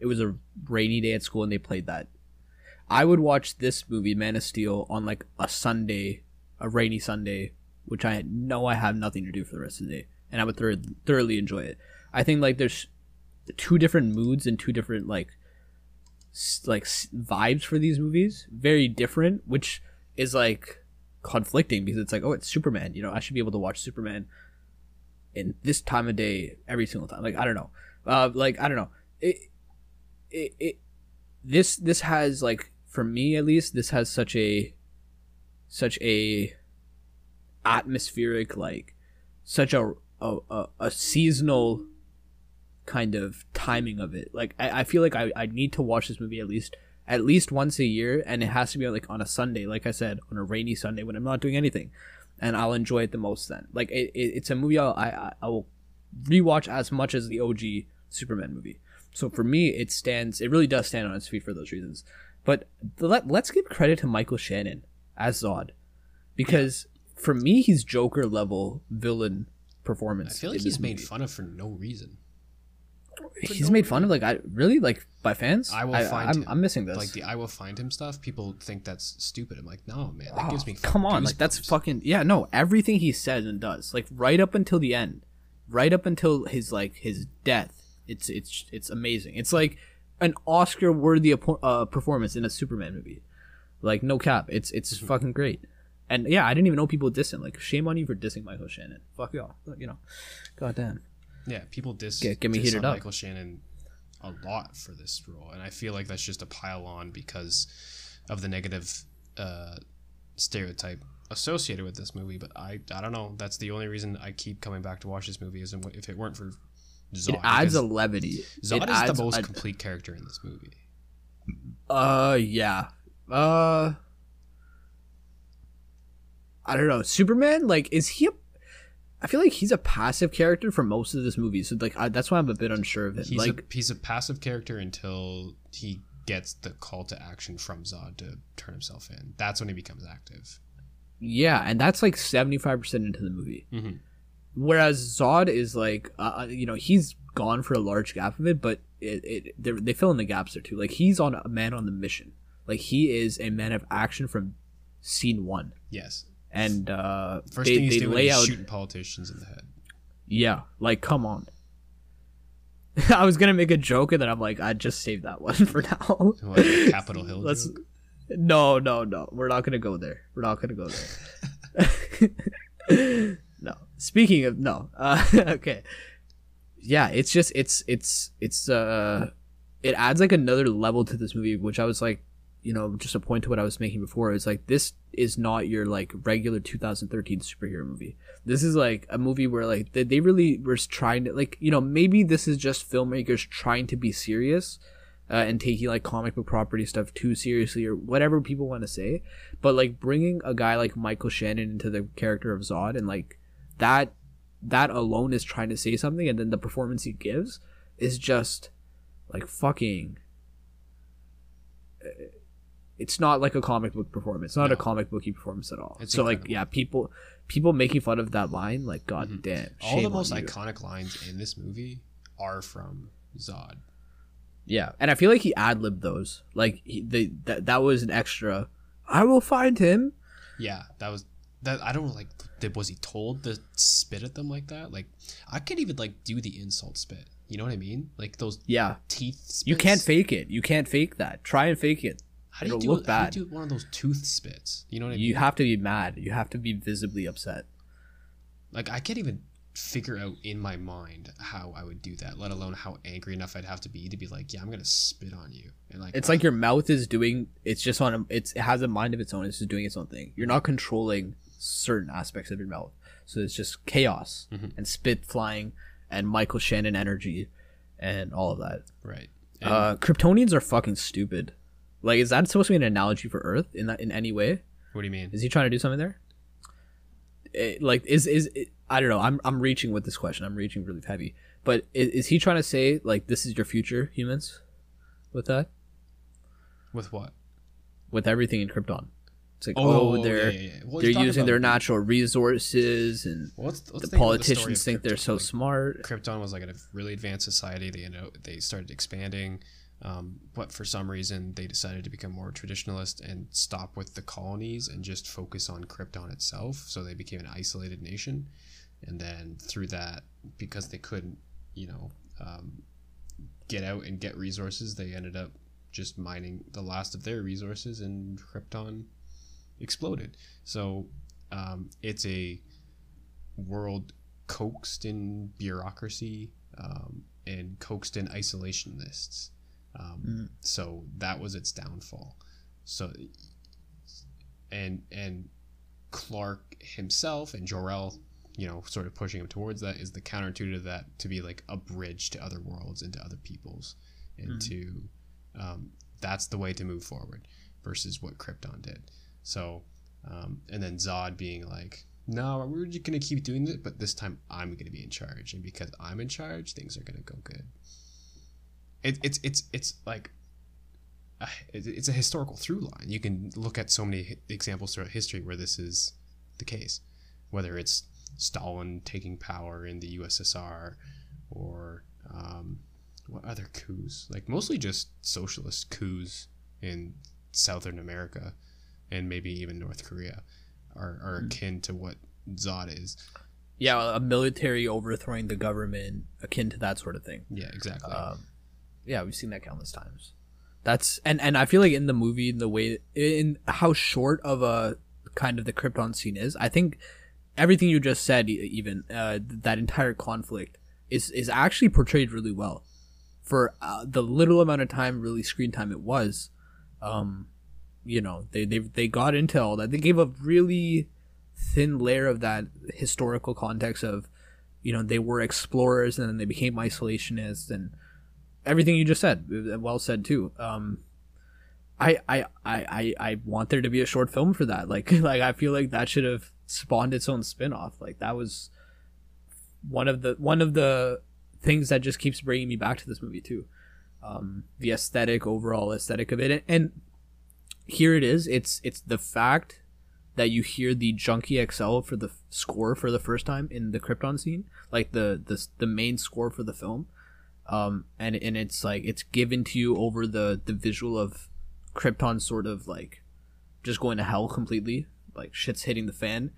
it was a rainy day at school and they played that. I would watch this movie, Man of Steel, on like a Sunday, a rainy Sunday, which I know I have nothing to do for the rest of the day, and I would thor- thoroughly enjoy it. I think like there's two different moods and two different like s- like s- vibes for these movies, very different, which is like conflicting because it's like oh it's Superman, you know I should be able to watch Superman in this time of day every single time. Like I don't know, uh, like I don't know it it, it this this has like for me at least this has such a such a atmospheric like such a a, a, a seasonal kind of timing of it like I, I feel like I, I need to watch this movie at least at least once a year and it has to be like on a sunday like i said on a rainy sunday when i'm not doing anything and i'll enjoy it the most then like it, it, it's a movie I'll, I, I will rewatch as much as the og superman movie so for me, it stands. It really does stand on its feet for those reasons. But let, let's give credit to Michael Shannon as Zod, because for me, he's Joker level villain performance. I feel like he's made fun of for no reason. He's made fun of like I really like by fans. I will I, find I'm, him. I'm missing this. Like the I will find him stuff. People think that's stupid. I'm like, no, man, that Oh, gives me. come on, like that's fucking yeah. No, everything he says and does, like right up until the end, right up until his like his death. It's it's it's amazing. It's like an Oscar worthy uh, performance in a Superman movie. Like no cap, it's it's Hmm. fucking great. And yeah, I didn't even know people dissing. Like shame on you for dissing Michael Shannon. Fuck y'all. You know, goddamn. Yeah, people dis Get- get me diss heated up. Michael Shannon a lot for this role, and I feel like that's just a pile on because of the negative uh, stereotype associated with this movie. But I, I don't know. That's the only reason I keep coming back to watch this movie. Is if it weren't for Zod, It adds a levity. Zod it is adds the most a- complete character in this movie. Uh, yeah. Uh, I don't know. Superman, like, is he a? I feel like he's a passive character for most of this movie, so like I, that's why I'm a bit unsure of it. He's like, a he's a passive character until he gets the call to action from Zod to turn himself in. That's when he becomes active. yeah, and that's like seventy five percent into the movie. Mhm. Whereas Zod is like, uh, you know, he's gone for a large gap of it, but it, it they they fill in the gaps there too. Like he's on a man on the mission. Like he is a man of action from scene one, Yes. and uh, First they, thing he's doing is out shooting politicians in the head. Yeah, like come on. <laughs> I was gonna make a joke and then I'm like, I just saved that <laughs> one for now. What, Capitol Hill Let's. joke? No, no, no. We're not gonna go there. We're not gonna go there. <laughs> no. Speaking of no. Uh, <laughs> okay. Yeah, it's just it's it's it's uh, it adds like another level to this movie, which I was like, you know, just a point to what I was making before. It's like this is not your like regular 2013 superhero movie. This is like a movie where like they, they really were trying to like you know maybe this is just filmmakers trying to be serious, uh, and taking like comic book property stuff too seriously or whatever people want to say. But like bringing a guy like Michael Shannon into the character of Zod and like that that alone is trying to say something, and then the performance he gives is just like fucking. uh, It's not like a comic book performance. It's not a No. comic booky performance at all. It's so like yeah, people people making fun of that line, like god Mhm. damn. All the most iconic lines in this movie are from Zod. Yeah, and I feel like he ad libbed those. Like he, the that that was an extra. I will find him. Yeah, that was that. I don't like. Did was he told to spit at them like that? Like, I could even like do the insult spit. You know what I mean? Like those Yeah, teeth. Spits. you can't fake it. You can't fake that. Try and fake it. How do you it'll do? look how bad. do you do one of those tooth spits? You know what I mean? You have to be mad. You have to be visibly upset. like I can't even figure out in my mind how I would do that, let alone how angry enough I'd have to be to be like, yeah, I'm gonna spit on you. And like, It's like your mouth is doing. It's just on. A, it's it has a mind of its own. It's just doing its own thing. You're not controlling certain aspects of your mouth. So it's just chaos Mhm. and spit flying and Michael Shannon energy and all of that. right. And Uh, Kryptonians are fucking stupid. Like, is that supposed to be an analogy for Earth in that in any way? what do you mean? Is he trying to do something there? It- like, is is it, I don't know. I'm I'm reaching with this question. I'm reaching really heavy. But is, is he trying to say like this is your future, humans? With that, With what? with everything in Krypton, it's like oh, they're yeah, yeah. Well, they're using their natural resources, and Well, the story politicians of think they're so Like, smart. Krypton was like a really advanced society. They ended up, they started expanding, um, but for some reason they decided to become more traditionalist and stop with the colonies and just focus on Krypton itself. So they became an isolated nation, and then through that, because they couldn't, you know, um, get out and get resources, they ended up just mining the last of their resources, and Krypton exploded. So um, it's a world coaxed in bureaucracy um, and coaxed in isolationists. Um, Mm. So that was its downfall. So and and Clark himself and Jor-El, you know, sort of pushing him towards that is the counter to that to be like a bridge to other worlds and to other peoples, and Mhm. to um, that's the way to move forward versus what Krypton did. So um, and then Zod being like, no, we're just gonna keep doing it, but this time I'm gonna be in charge, and because I'm in charge, things are gonna go good. It, it's it's it's like uh, it- it's a historical through line. You can look at so many examples throughout history where this is the case, whether it's Stalin taking power in the USSR or um, what other coups, like mostly just socialist coups in Southern America and maybe even North Korea are, are Hmm. akin to what Zod is. Yeah, a military overthrowing the government, akin to that sort of thing. Yeah, exactly. Um, yeah, we've seen that countless times. That's and and I feel like in the movie, the way in how short of a kind of the Krypton scene is, I think everything you just said, even uh, that entire conflict is is actually portrayed really well for uh, the little amount of time, really screen time it was. Um, you know, they they they got into all that. They gave a really thin layer of that historical context of you know they were explorers and then they became isolationists and everything you just said uh, well said too. Um I, I i i i want there to be a short film for that. <laughs> Like like i feel like that should have spawned its own spin-off. Like that was one of the one of the things that just keeps bringing me back to this movie too. Um the aesthetic overall aesthetic of it. And, and here it is it's it's the fact that you hear the junkie xl for the f- score for the first time in the krypton scene like the the, the main score for the film. Um and and it's like it's given to you over the the visual of krypton sort of like just going to hell completely like shit's hitting the fan.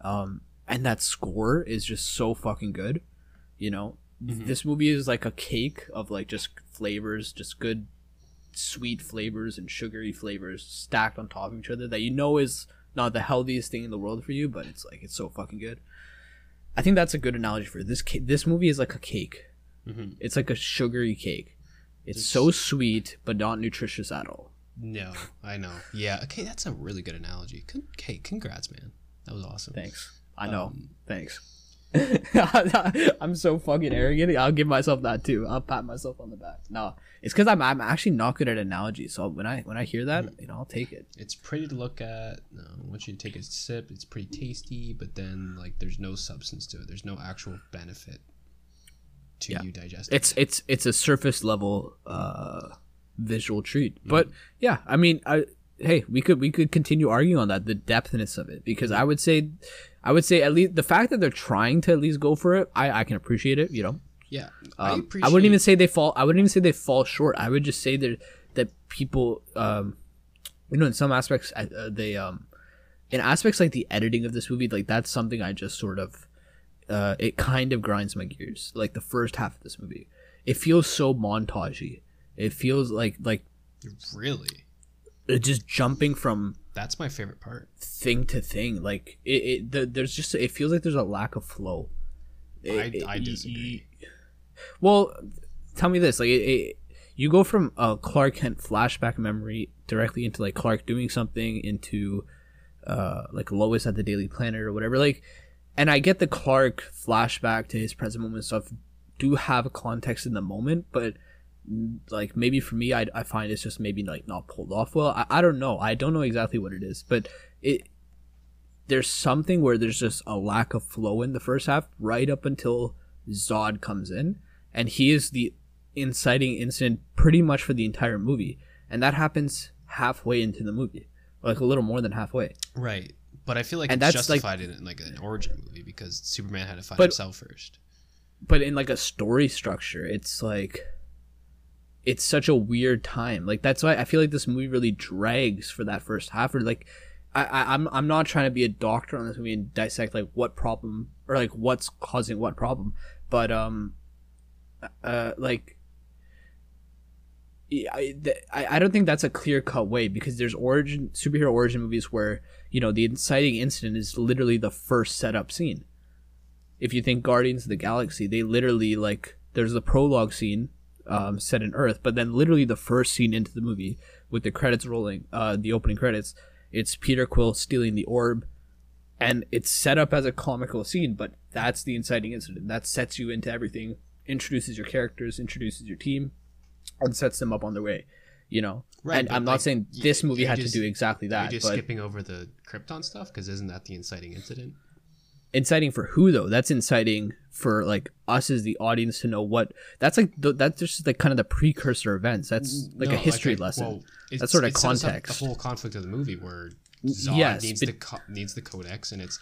Um and that score is just so fucking good you know? Mhm. this movie is like a cake of like just flavors just good sweet flavors and sugary flavors stacked on top of each other that you know is not the healthiest thing in the world for you but it's like it's so fucking good i think that's a good analogy for this ca- this movie is like a cake Mhm. it's like a sugary cake. It's Just- so sweet, but not nutritious at all. No, I know. Yeah. Okay, that's a really good analogy. Con- Okay, congrats, man. That was awesome. Thanks. I know. Um, Thanks. <laughs> I'm so fucking arrogant. I'll give myself that too. I'll pat myself on the back. No, it's because I'm I'm actually not good at analogies. So when I when I hear that, you know, I'll take it. It's pretty to look at. No, once you take a sip, it's pretty tasty, but then like there's no substance to it. There's no actual benefit to Yeah. you digesting. It's it's it's a surface level uh visual treat. But yeah, I mean, I hey, we could we could continue arguing on that the depthness of it because I would say I would say at least the fact that they're trying to at least go for it, I I can appreciate it, you know. yeah. Um, I, appreciate. wouldn't even say they fall. I wouldn't even say they fall short. I would just say that that people, um, you know, in some aspects, uh, they um, in aspects like the editing of this movie, like that's something I just sort of, uh, it kind of grinds my gears. Like the first half of this movie, it feels so montagey. It feels like like really. It just jumping from That's my favorite part. thing to thing. Like it, it the, there's just it feels like there's a lack of flow. I, It- I it- disagree. Well, tell me this: like, it, it, you go from a Clark Kent flashback memory directly into like Clark doing something into uh, like Lois at the Daily Planet or whatever. Like, and I get the Clark flashback to his present moment stuff do have a context in the moment, but like maybe for me, I, I find it's just maybe like not pulled off well. I, I don't know. I don't know exactly what it is, but it there's something where there's just a lack of flow in the first half right up until Zod comes in and he is the inciting incident pretty much for the entire movie and that happens halfway into the movie like a little more than halfway Right. But I feel like And it's that's, like- justified in, in like an origin movie because Superman had to find But- himself first. but in like a story structure it's like it's such a weird time. Like that's why i feel like this movie really drags for that first half or like I, I i'm i'm not trying to be a doctor on this movie and dissect like what problem or like what's causing what problem but um uh like I I don't think that's a clear cut way because there's origin superhero origin movies where you know the inciting incident is literally the first setup scene. If you think Guardians of the Galaxy, they literally like there's the prologue scene um, set in Earth, but then literally the first scene into the movie with the credits rolling, uh, the opening credits, it's Peter Quill stealing the orb, and it's set up as a comical scene, but that's the inciting incident that sets you into everything, introduces your characters, introduces your team, and sets them up on their way. You know, Right, and I'm not like, saying this movie had just- to do exactly that, You're just but skipping over the Krypton stuff? Because isn't that the inciting incident? Inciting for who though that's inciting for like us as the audience to know what that's like the, that's just like kind of the precursor events that's like No, a history okay, lesson well, That's sort of it sets up context. The whole conflict of the movie where Zod yes, needs but- the co- needs the codex, and it's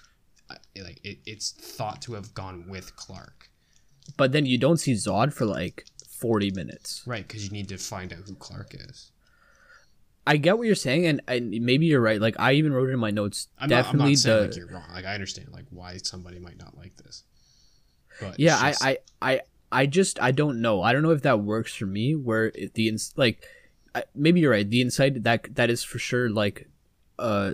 like it, it's thought to have gone with Clark, but then you don't see zod for like 40 minutes right? Because you need to find out who Clark is. I get what you're saying and, and maybe you're right. Like i even wrote it in my notes I'm not, I'm definitely not saying the like you're wrong. Like I understand like why somebody might not like this, but yeah it's I, I i i just i don't know. I don't know if that works for me where the ins- like I, maybe you're right. The inside that that is for sure like uh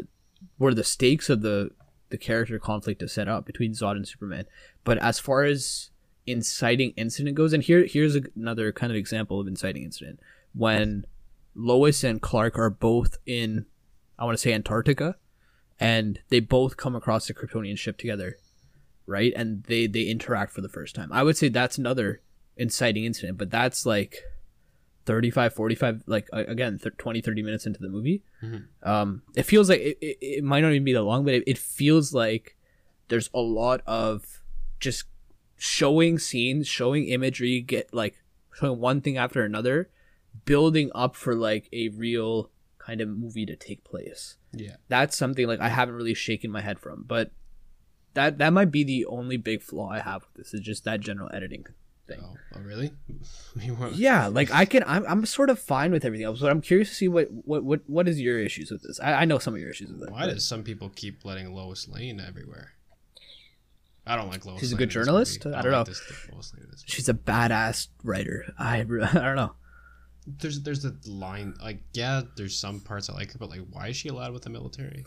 where the stakes of the the character conflict is set up between zod and superman. But as far as inciting incident goes and here here's a, another kind of example of inciting incident. When lois and clark are both in i want to say antarctica and they both come across the kryptonian ship together right? And they they interact for the first time. I would say that's another inciting incident but that's like 35 45 like again th- 20 30 minutes into the movie. Mhm. um it feels like it, it, it might not even be that long but it, it feels like there's a lot of just showing scenes showing imagery get like showing one thing after another building up for like a real kind of movie to take place yeah. that's something like I haven't really shaken my head from. But that that might be the only big flaw I have with this is just that general editing thing. Oh, oh really? <laughs> Yeah, <laughs> like I can I'm I'm sort of fine with everything else, but I'm curious to see what what what, what is your issues with this. I, I know some of your issues with it. Why does some people keep letting Lois Lane everywhere? I don't like Lois. She's a good journalist? movie. I don't like know. Lane She's a badass writer. I <laughs> I don't know. There's there's a line like yeah there's some parts i like her but like why is she allowed with the military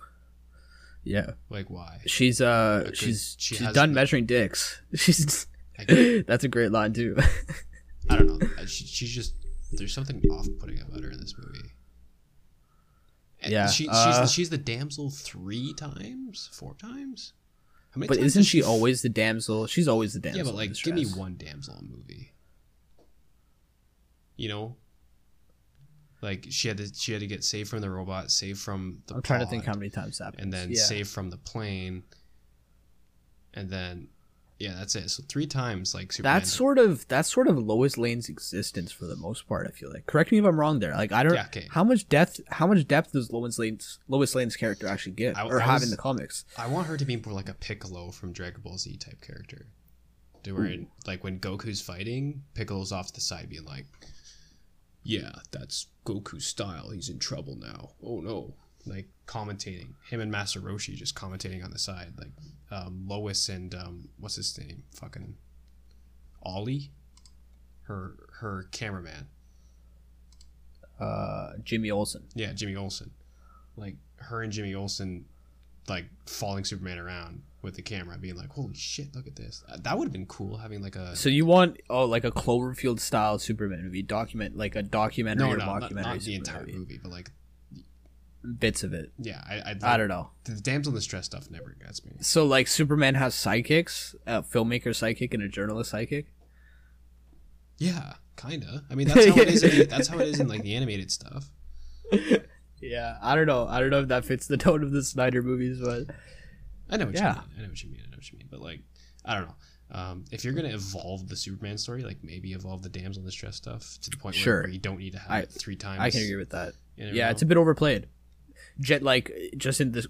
Yeah, like why she's uh Because she's she she's done measuring dicks. <laughs> She's <laughs> that's a great line too. <laughs> i don't know Uh, she, she's just there's something off-putting about her in this movie And Yeah, she, uh, she's she's the damsel three times four times How many But times isn't she always the damsel? She's always the damsel. Yeah, but like, give me one damsel in a movie. You know, like she had to she had to get saved from the robot, saved from the. I'm trying to think how many times that. Happened. And then yeah. saved from the plane. And then, yeah, that's it. So three times, like Superman. That's sort of that's sort of Lois Lane's existence for the most part. I feel like. Correct me if I'm wrong there. Like I don't. Yeah, okay. How much depth? How much depth does Lois Lane's Lois Lane's character actually get I- or I have was- in the comics? I want her to be more like a Piccolo from Dragon Ball Z type character. Where, like, when Goku's fighting, Piccolo's off to the side being like, "Yeah, that's Goku's style. He's in trouble now. Oh no!" Like commentating. Him and Master Roshi just commentating on the side. Like um, Lois and um, what's his name? Fucking Ollie. Her her cameraman. Uh, Jimmy Olsen. Yeah, Jimmy Olsen. Like her and Jimmy Olsen, like following Superman around with the camera, being like, "Holy shit, look at this!" Uh, that would have been cool having like a So you want oh like a Cloverfield style Superman movie document like a documentary no, or no, not, not the entire movie. movie, but like, bits of it. yeah, I I'd I don't know. The damsel in distress stuff never gets me. So like Superman has sidekicks, a filmmaker psychic and a journalist psychic. Yeah, kinda. I mean, that's how it is. In, that's how it is in like the animated stuff. <laughs> Yeah, I don't know. I don't know if that fits the tone of the Snyder movies, but I know what Yeah. you mean. I know what you mean. I know what you mean. But like, I don't know. Um, if you're gonna evolve the Superman story, like maybe evolve the damsel in distress stuff to the point Sure. where, you don't need to have I- it three times. I can agree with that. Yeah, it's a bit overplayed. Jet like just in this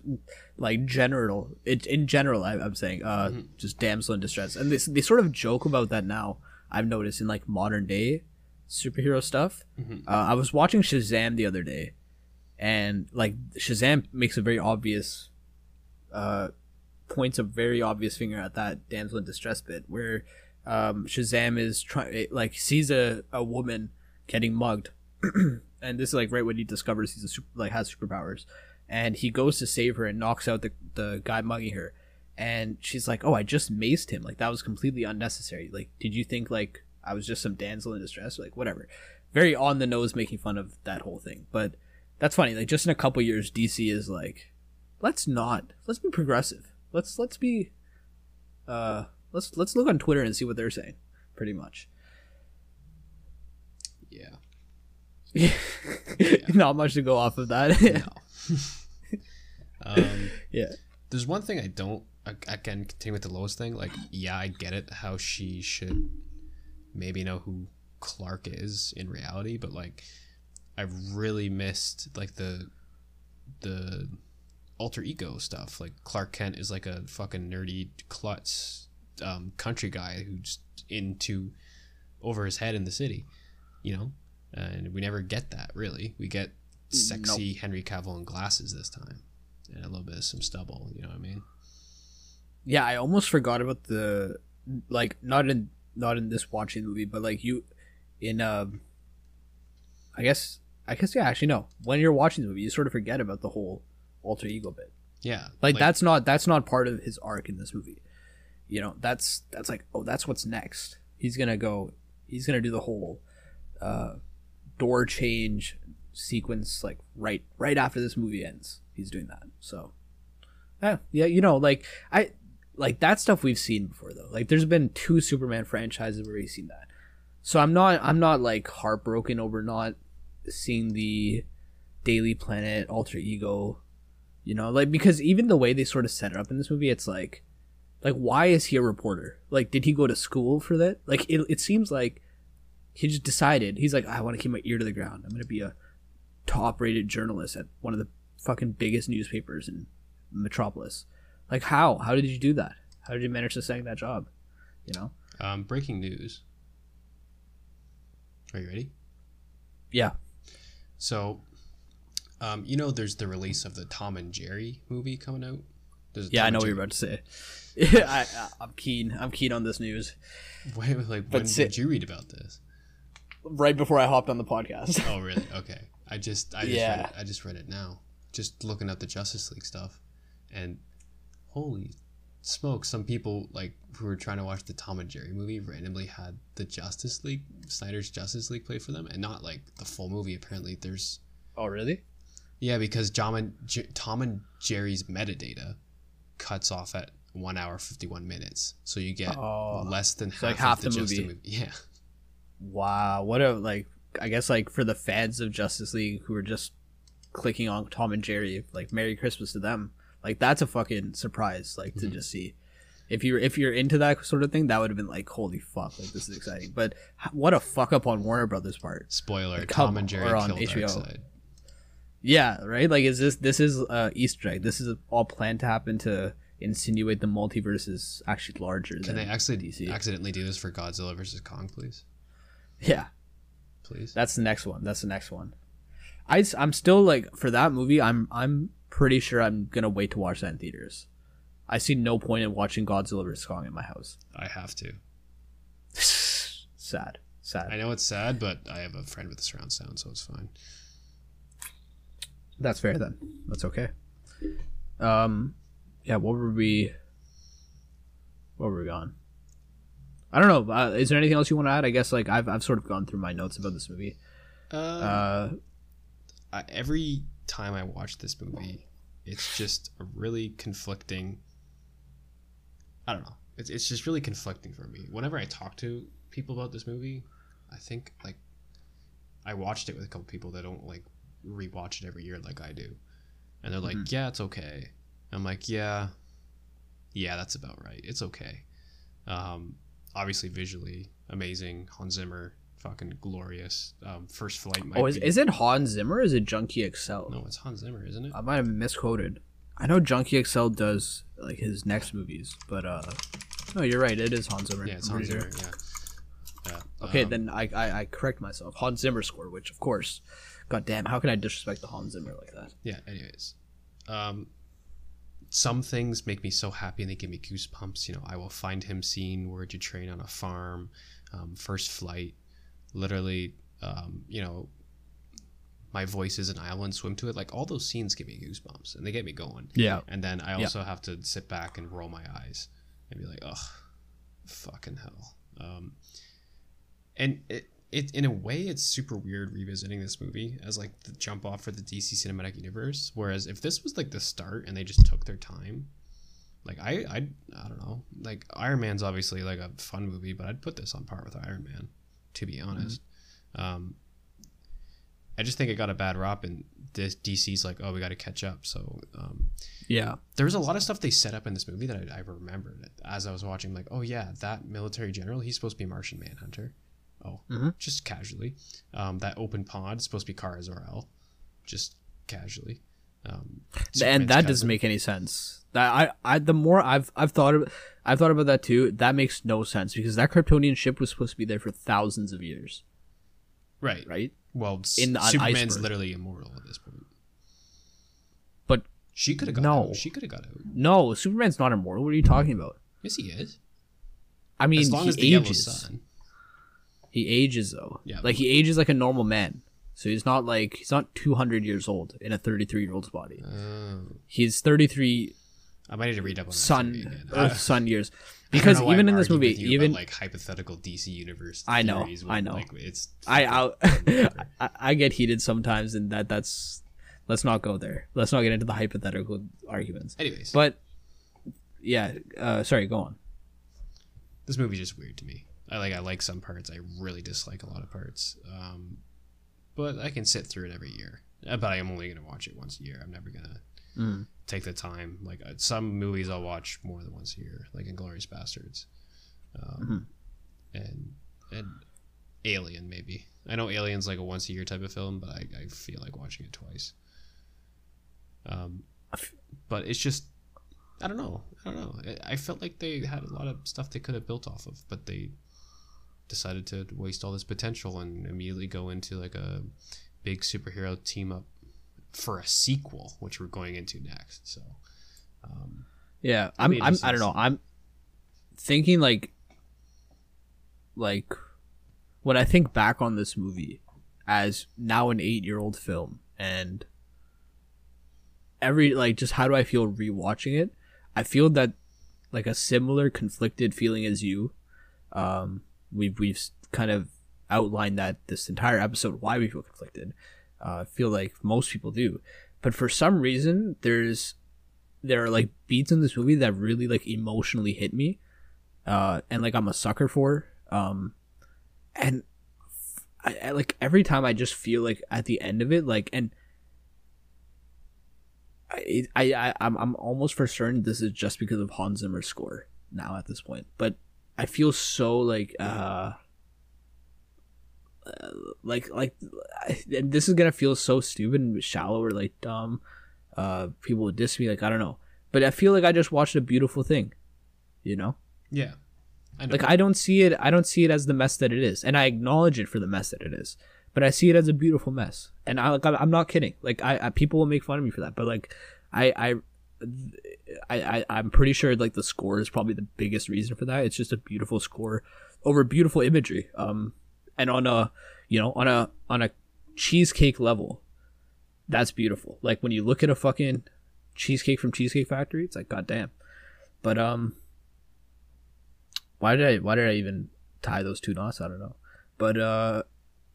like general it in general I, I'm saying uh Mm-hmm. just damsel in distress and they they sort of joke about that now. I've noticed in like modern day superhero stuff. Mhm. Uh, I was watching Shazam the other day, and like Shazam makes a very obvious, uh, points a very obvious finger at that damsel in distress bit where, um, Shazam is trying like sees a, a woman getting mugged, <clears throat> and this is like right when he discovers he's a super, like has superpowers, and he goes to save her and knocks out the the guy mugging her. And she's like, "Oh, I just maced him. Like that was completely unnecessary. Like, did you think like I was just some damsel in distress? Like, whatever." Very on the nose, making fun of that whole thing. But that's funny. Like, just in a couple years, DC is like, let's not. Let's be progressive. Let's let's be. Uh, let's let's look on Twitter and see what they're saying. Pretty much. yeah. yeah. <laughs> Not much to go off of that. No. <laughs> um, yeah. there's one thing I don't. Can continue with the Lois thing. Like, yeah, I get it. How she should maybe know who Clark is in reality, but like, I really missed like the the alter ego stuff. Like Clark Kent is like a fucking nerdy klutz um, country guy who's into over his head in the city, you know. And we never get that really. We get sexy Henry Cavill in glasses this time, and a little bit of some stubble. You know what I mean? yeah i almost forgot about the like not in not in this watching the movie but like you in um i guess i guess yeah actually no when you're watching the movie you sort of forget about the whole alter ego bit. Yeah, like, that's not that's not part of his arc in this movie. You know that's that's like oh that's what's next. He's gonna go he's gonna do the whole uh door change sequence like right right after this movie ends. He's doing that. So yeah yeah you know like i like that stuff we've seen before though. Like there's been two superman franchises where we've seen that. So i'm not i'm not like heartbroken over not seeing the daily planet alter ego you know like because even the way they sort of set it up in this movie it's like like why is he a reporter? Like did he go to school for that? Like it, it seems like he just decided he's like i want to keep my ear to the ground. I'm gonna be a top rated journalist at one of the fucking biggest newspapers in metropolis. Like how? How did you do that? How did you manage to snag that job? You know? Um, breaking news. Are you ready? yeah. So, um, you know, there's the release of the Tom and Jerry movie coming out. Yeah i know what you're about to say <laughs> I, i'm keen i'm keen on this news Wait, like But when si- did you read about this? right before i hopped on the podcast Oh, really? Okay. I just, I just, Yeah. read it, I just read it now. Just looking at the Justice League stuff, and holy smoke! Some people like who were trying to watch the Tom and Jerry movie randomly had the Justice League, Snyder's Justice League play for them, and not like the full movie. Apparently, there's oh really yeah, because John and J- Tom and Jerry's metadata cuts off at one hour fifty one minutes, so you get Oh, less than half, like of half the, the movie. movie. <laughs> Yeah, Wow, what a like I guess like for the fans of Justice League who are just clicking on Tom and Jerry, like Merry Christmas to them. Like that's a fucking surprise, like to Mhm. just see. If you're if you're into that sort of thing, that would have been like, holy fuck, like this is exciting. But what a fuck up on Warner Brothers part. spoiler: Like, Tom and Jerry killed HBO. Darkseid. Yeah, right. Like, is this this is uh, Easter egg? This is all planned to happen to insinuate the multiverse is actually larger Can than they actually DC. accidentally do this for Godzilla versus Kong, please? Yeah, Please. That's the next one. That's the next one. I I'm still like for that movie. I'm I'm pretty sure I'm gonna wait to watch that in theaters. I see no point in watching Godzilla vs Kong in my house. I have to. <sighs> sad, sad. I know it's sad, but I have a friend with a surround sound, so it's fine. That's fair then. That's okay. Um, yeah. What were we? Where were we gone? I don't know. Uh, is there anything else you want to add? I guess like I've I've sort of gone through my notes about this movie. Uh, Uh, I, every time I watch this movie, it's just a really conflicting. I don't know. It's it's just really conflicting for me. Whenever I talk to people about this movie, I think like I watched it with a couple people that don't like rewatch it every year like I do, and they're like, "Yeah, it's okay." I'm like, "Yeah, yeah, that's about right. It's okay." Um, obviously, visually amazing. Hans Zimmer, fucking glorious. Um, First Flight. Might oh, is, be- is it Hans Zimmer? or Is it Junkie XL? no, it's Hans Zimmer, isn't it? I might have misquoted. I know Junkie XL does like his next movies, but uh, no, you're right. It is Hans Zimmer. Yeah, it's Hans Zimmer. sure. Yeah. Yeah. Okay, Um, then I, I I correct myself. Hans Zimmer score, which of course, god damn, how can I disrespect the Hans Zimmer like that? Yeah. Anyways, um, some things make me so happy and they give me goosebumps. You know, I will find him scene where you train on a farm, um, first flight, literally. Um, you know, my voice is an island. Swim to it. Like all those scenes give me goosebumps and they get me going. Yeah, And then I Yeah. also have to sit back and roll my eyes and be like, ugh, fucking hell. Um, and it, it, in a way, it's super weird revisiting this movie as like the jump off for the DC cinematic universe. Whereas if this was like the start and they just took their time, like I, I, I don't know, like Iron Man's obviously like a fun movie, but I'd put this on par with Iron Man, to be honest. Um, I just think it got a bad rap, and this DC's like, oh, we got to catch up. So um, yeah, there was a lot of stuff they set up in this movie that I, I remembered as I was watching. Like, oh yeah, that military general, he's supposed to be Martian Manhunter. Oh, Mhm. just casually. Um, that open pod is supposed to be Kara Zor-El, just casually. Um, and that doesn't make any sense. That I, I the more I've I've thought of I've thought about that too. That makes no sense because that Kryptonian ship was supposed to be there for thousands of years, right. right? Well, In Superman's iceberg. literally immortal at this point. But She could have got No. out. She could have got out. no, Superman's not immortal. What are you talking about? Yes, he is. I mean, as long he as the yellow ages. sun. He ages though. Yeah. Like he ages like a normal man. So he's not like he's not 200 years old in a 33 year old's body. Oh. He's 33 I might need to read up on sun. Earth <laughs> sun years. Because even in this movie, even about, like hypothetical DC universe. I know, I know. Like, it's I, <laughs> I. <laughs> I I get heated sometimes, and that that's let's not go there. Let's not get into the hypothetical arguments. Anyways, But yeah, uh, sorry, go on. this movie's just weird to me. I like I like some parts. I really dislike a lot of parts. Um, but I can sit through it every year. Uh, But I am only gonna watch it once a year. I'm never gonna Mm. take the time. Like uh, some movies, I'll watch more than once a year, like Inglourious Basterds, um, and and Alien maybe. I know Alien's like a once a year type of film, but I, I feel like watching it twice. Um, but it's just I don't know. I don't know. I felt like they had a lot of stuff they could have built off of, but they decided to waste all this potential and immediately go into like a big superhero team up for a sequel, which we're going into next. So, um, Yeah, I'm, I'm I don't know. I'm thinking like like when I think back on this movie as now an 8-year-old film and every like just how do I feel rewatching it? I feel that like a similar conflicted feeling as you. Um we've we've kind of outlined that this entire episode why we feel conflicted. Uh, I feel like most people do. But for some reason there's there are like beats in this movie that really like emotionally hit me, uh, and like I'm a sucker for. Um, and I, like every time I just feel like at the end of it, like and. I, I, I I'm, I'm almost for certain this is just because of Hans Zimmer's score now at this point, but I feel so like uh uh, like like and this is gonna feel so stupid and shallow or like dumb uh people would diss me like i don't know. But i feel like i just watched a beautiful thing you know? Yeah. I like i don't see it i don't see it as the mess that it is and i acknowledge it for the mess that it is but i see it as a beautiful mess. And i like i'm I'm not kidding. Like i, I people will make fun of me for that but like i i I, I I'm pretty sure like the score is probably the biggest reason for that. It's just a beautiful score over beautiful imagery. Um, and on a you know on a on a cheesecake level, that's beautiful. Like when you look at a fucking cheesecake from Cheesecake Factory, it's like goddamn. But um, why did I why did I even tie those two knots? I don't know. But uh,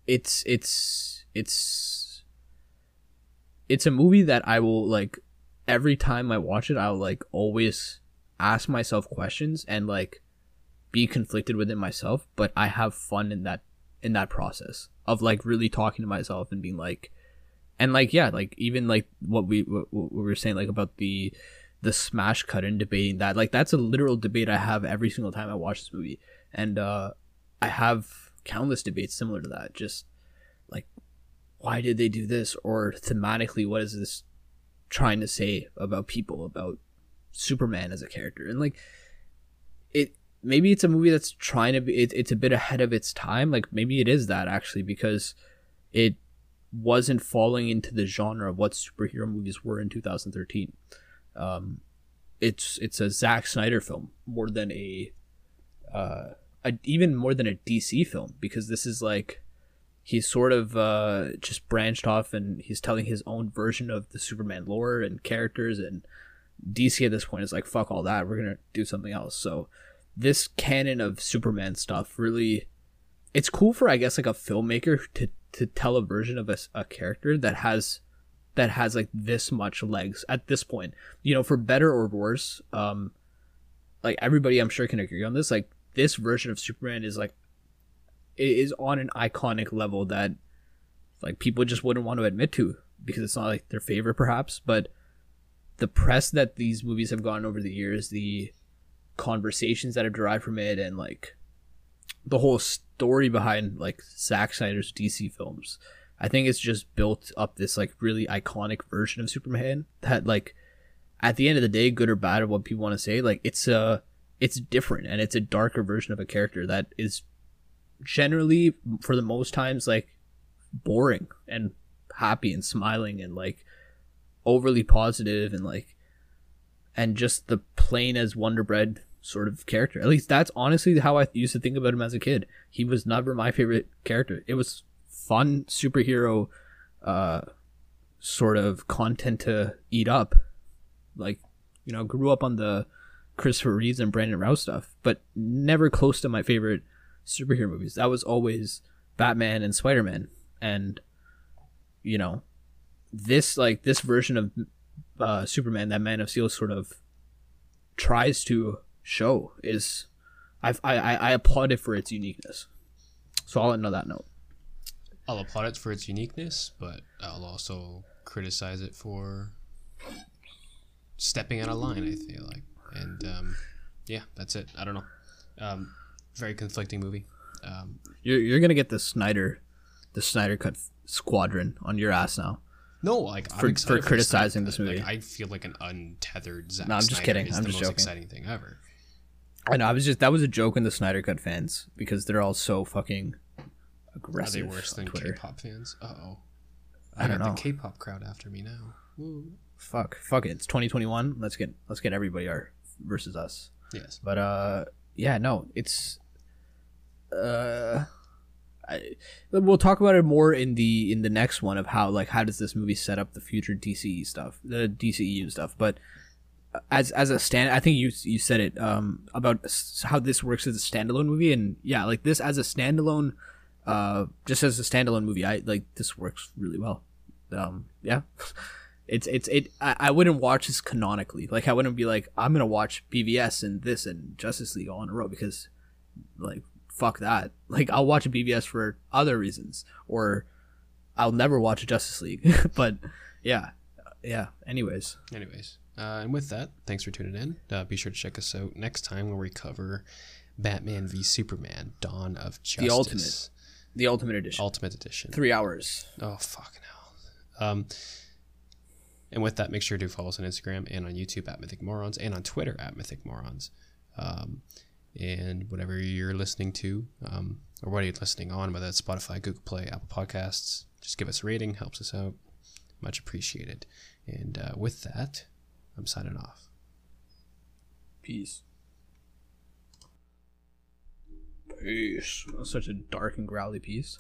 it's it's it's it's a movie that I will like every time I watch it. I'll like always ask myself questions and like be conflicted within myself, but I have fun in that in that process of like really talking to myself and being like and like yeah like even like what we what, we were saying like about the the smash cut and debating that like that's a literal debate i have every single time i watch this movie and uh i have countless debates similar to that just like why did they do this or thematically what is this trying to say about people about superman as a character. And like it maybe it's a movie that's trying to be it, it's a bit ahead of its time. Like maybe it is that actually because it wasn't falling into the genre of what superhero movies were in 2013 um it's it's a Zack Snyder film more than a uh a, even more than a DC film because this is like he's sort of uh just branched off and he's telling his own version of the Superman lore and characters and DC at this point is like fuck all that we're to do something else so this canon of Superman stuff really it's cool for I guess like a filmmaker to to tell a version of a, a character that has that has like this much legs at this point. You know, for better or worse, um like everybody I'm sure can agree on this, like this version of Superman is like it is on an iconic level that like people just wouldn't want to admit to because it's not like their favorite perhaps, but the press that these movies have gotten over the years, the conversations that are derived from it and like the whole story behind like Zack Snyder's DC films. I think it's just built up this like really iconic version of Superman that like at the end of the day, good or bad of what people want to say, like it's a it's different and it's a darker version of a character that is generally for the most times like boring and happy and smiling and like overly positive and like and just the plain as Wonder Bread sort of character. At least that's honestly how I used to think about him as a kid. He was never my favorite character. It was fun superhero uh sort of content to eat up. Like, you know, grew up on the Christopher Reeves and Brandon Routh stuff, but never close to my favorite superhero movies. That was always Batman and Spider-Man. And you know, this like this version of uh Superman that Man of Steel sort of tries to show is I I I applaud it for its uniqueness. So I'll end on that note. I'll applaud it for its uniqueness, but I'll also criticize it for stepping out of line. I feel like, and um, yeah, that's it. I don't know. Um, very conflicting movie. Um, You're you're gonna get the Snyder, the Snyder cut squadron on your ass now. no, like For- for criticizing Snyder this movie. Like, I feel like an untethered Zack No, I'm just Snyder kidding. Is I'm the just most joking. exciting thing ever. I know. I was just that was a joke in the Snyder cut fans because they're all so fucking aggressive. Are they worse than Twitter. K-pop fans? Uh oh. I don't got know. the K-pop crowd after me now. Woo. Fuck, fuck it. It's 2021. Let's get let's get everybody our versus us. Yes. But uh, yeah, no, it's uh, I, we'll talk about it more in the in the next one of how like how does this movie set up the future DCE stuff, the DCEU stuff. But as as a stand, I think you you said it um about how this works as a standalone movie, and yeah, like this as a standalone, uh, just as a standalone movie, I like this works really well. Um, yeah. <laughs> it's it's it. I, I wouldn't watch this canonically. Like I wouldn't be like I'm gonna watch BVS and this and Justice League all in a row because, like, fuck that. Like I'll watch a BVS for other reasons, or I'll never watch a Justice League. <laughs> but yeah, yeah. Anyways, Anyways, uh, and with that, thanks for tuning in. Uh, be sure to check us out next time when we cover Batman v Superman: Dawn of Justice, The Ultimate. the Ultimate Edition, Ultimate Edition. three hours. Oh fucking hell. Um, and with that, make sure to follow us on Instagram and on YouTube at Mythic Morons and on Twitter at Mythic Morons. Um, and whatever you're listening to, um, or what are you're listening on, whether it's Spotify, Google Play, Apple Podcasts, just give us a rating, helps us out. Much appreciated. And uh, with that, I'm signing off. Peace. Peace. Such a dark and growly piece.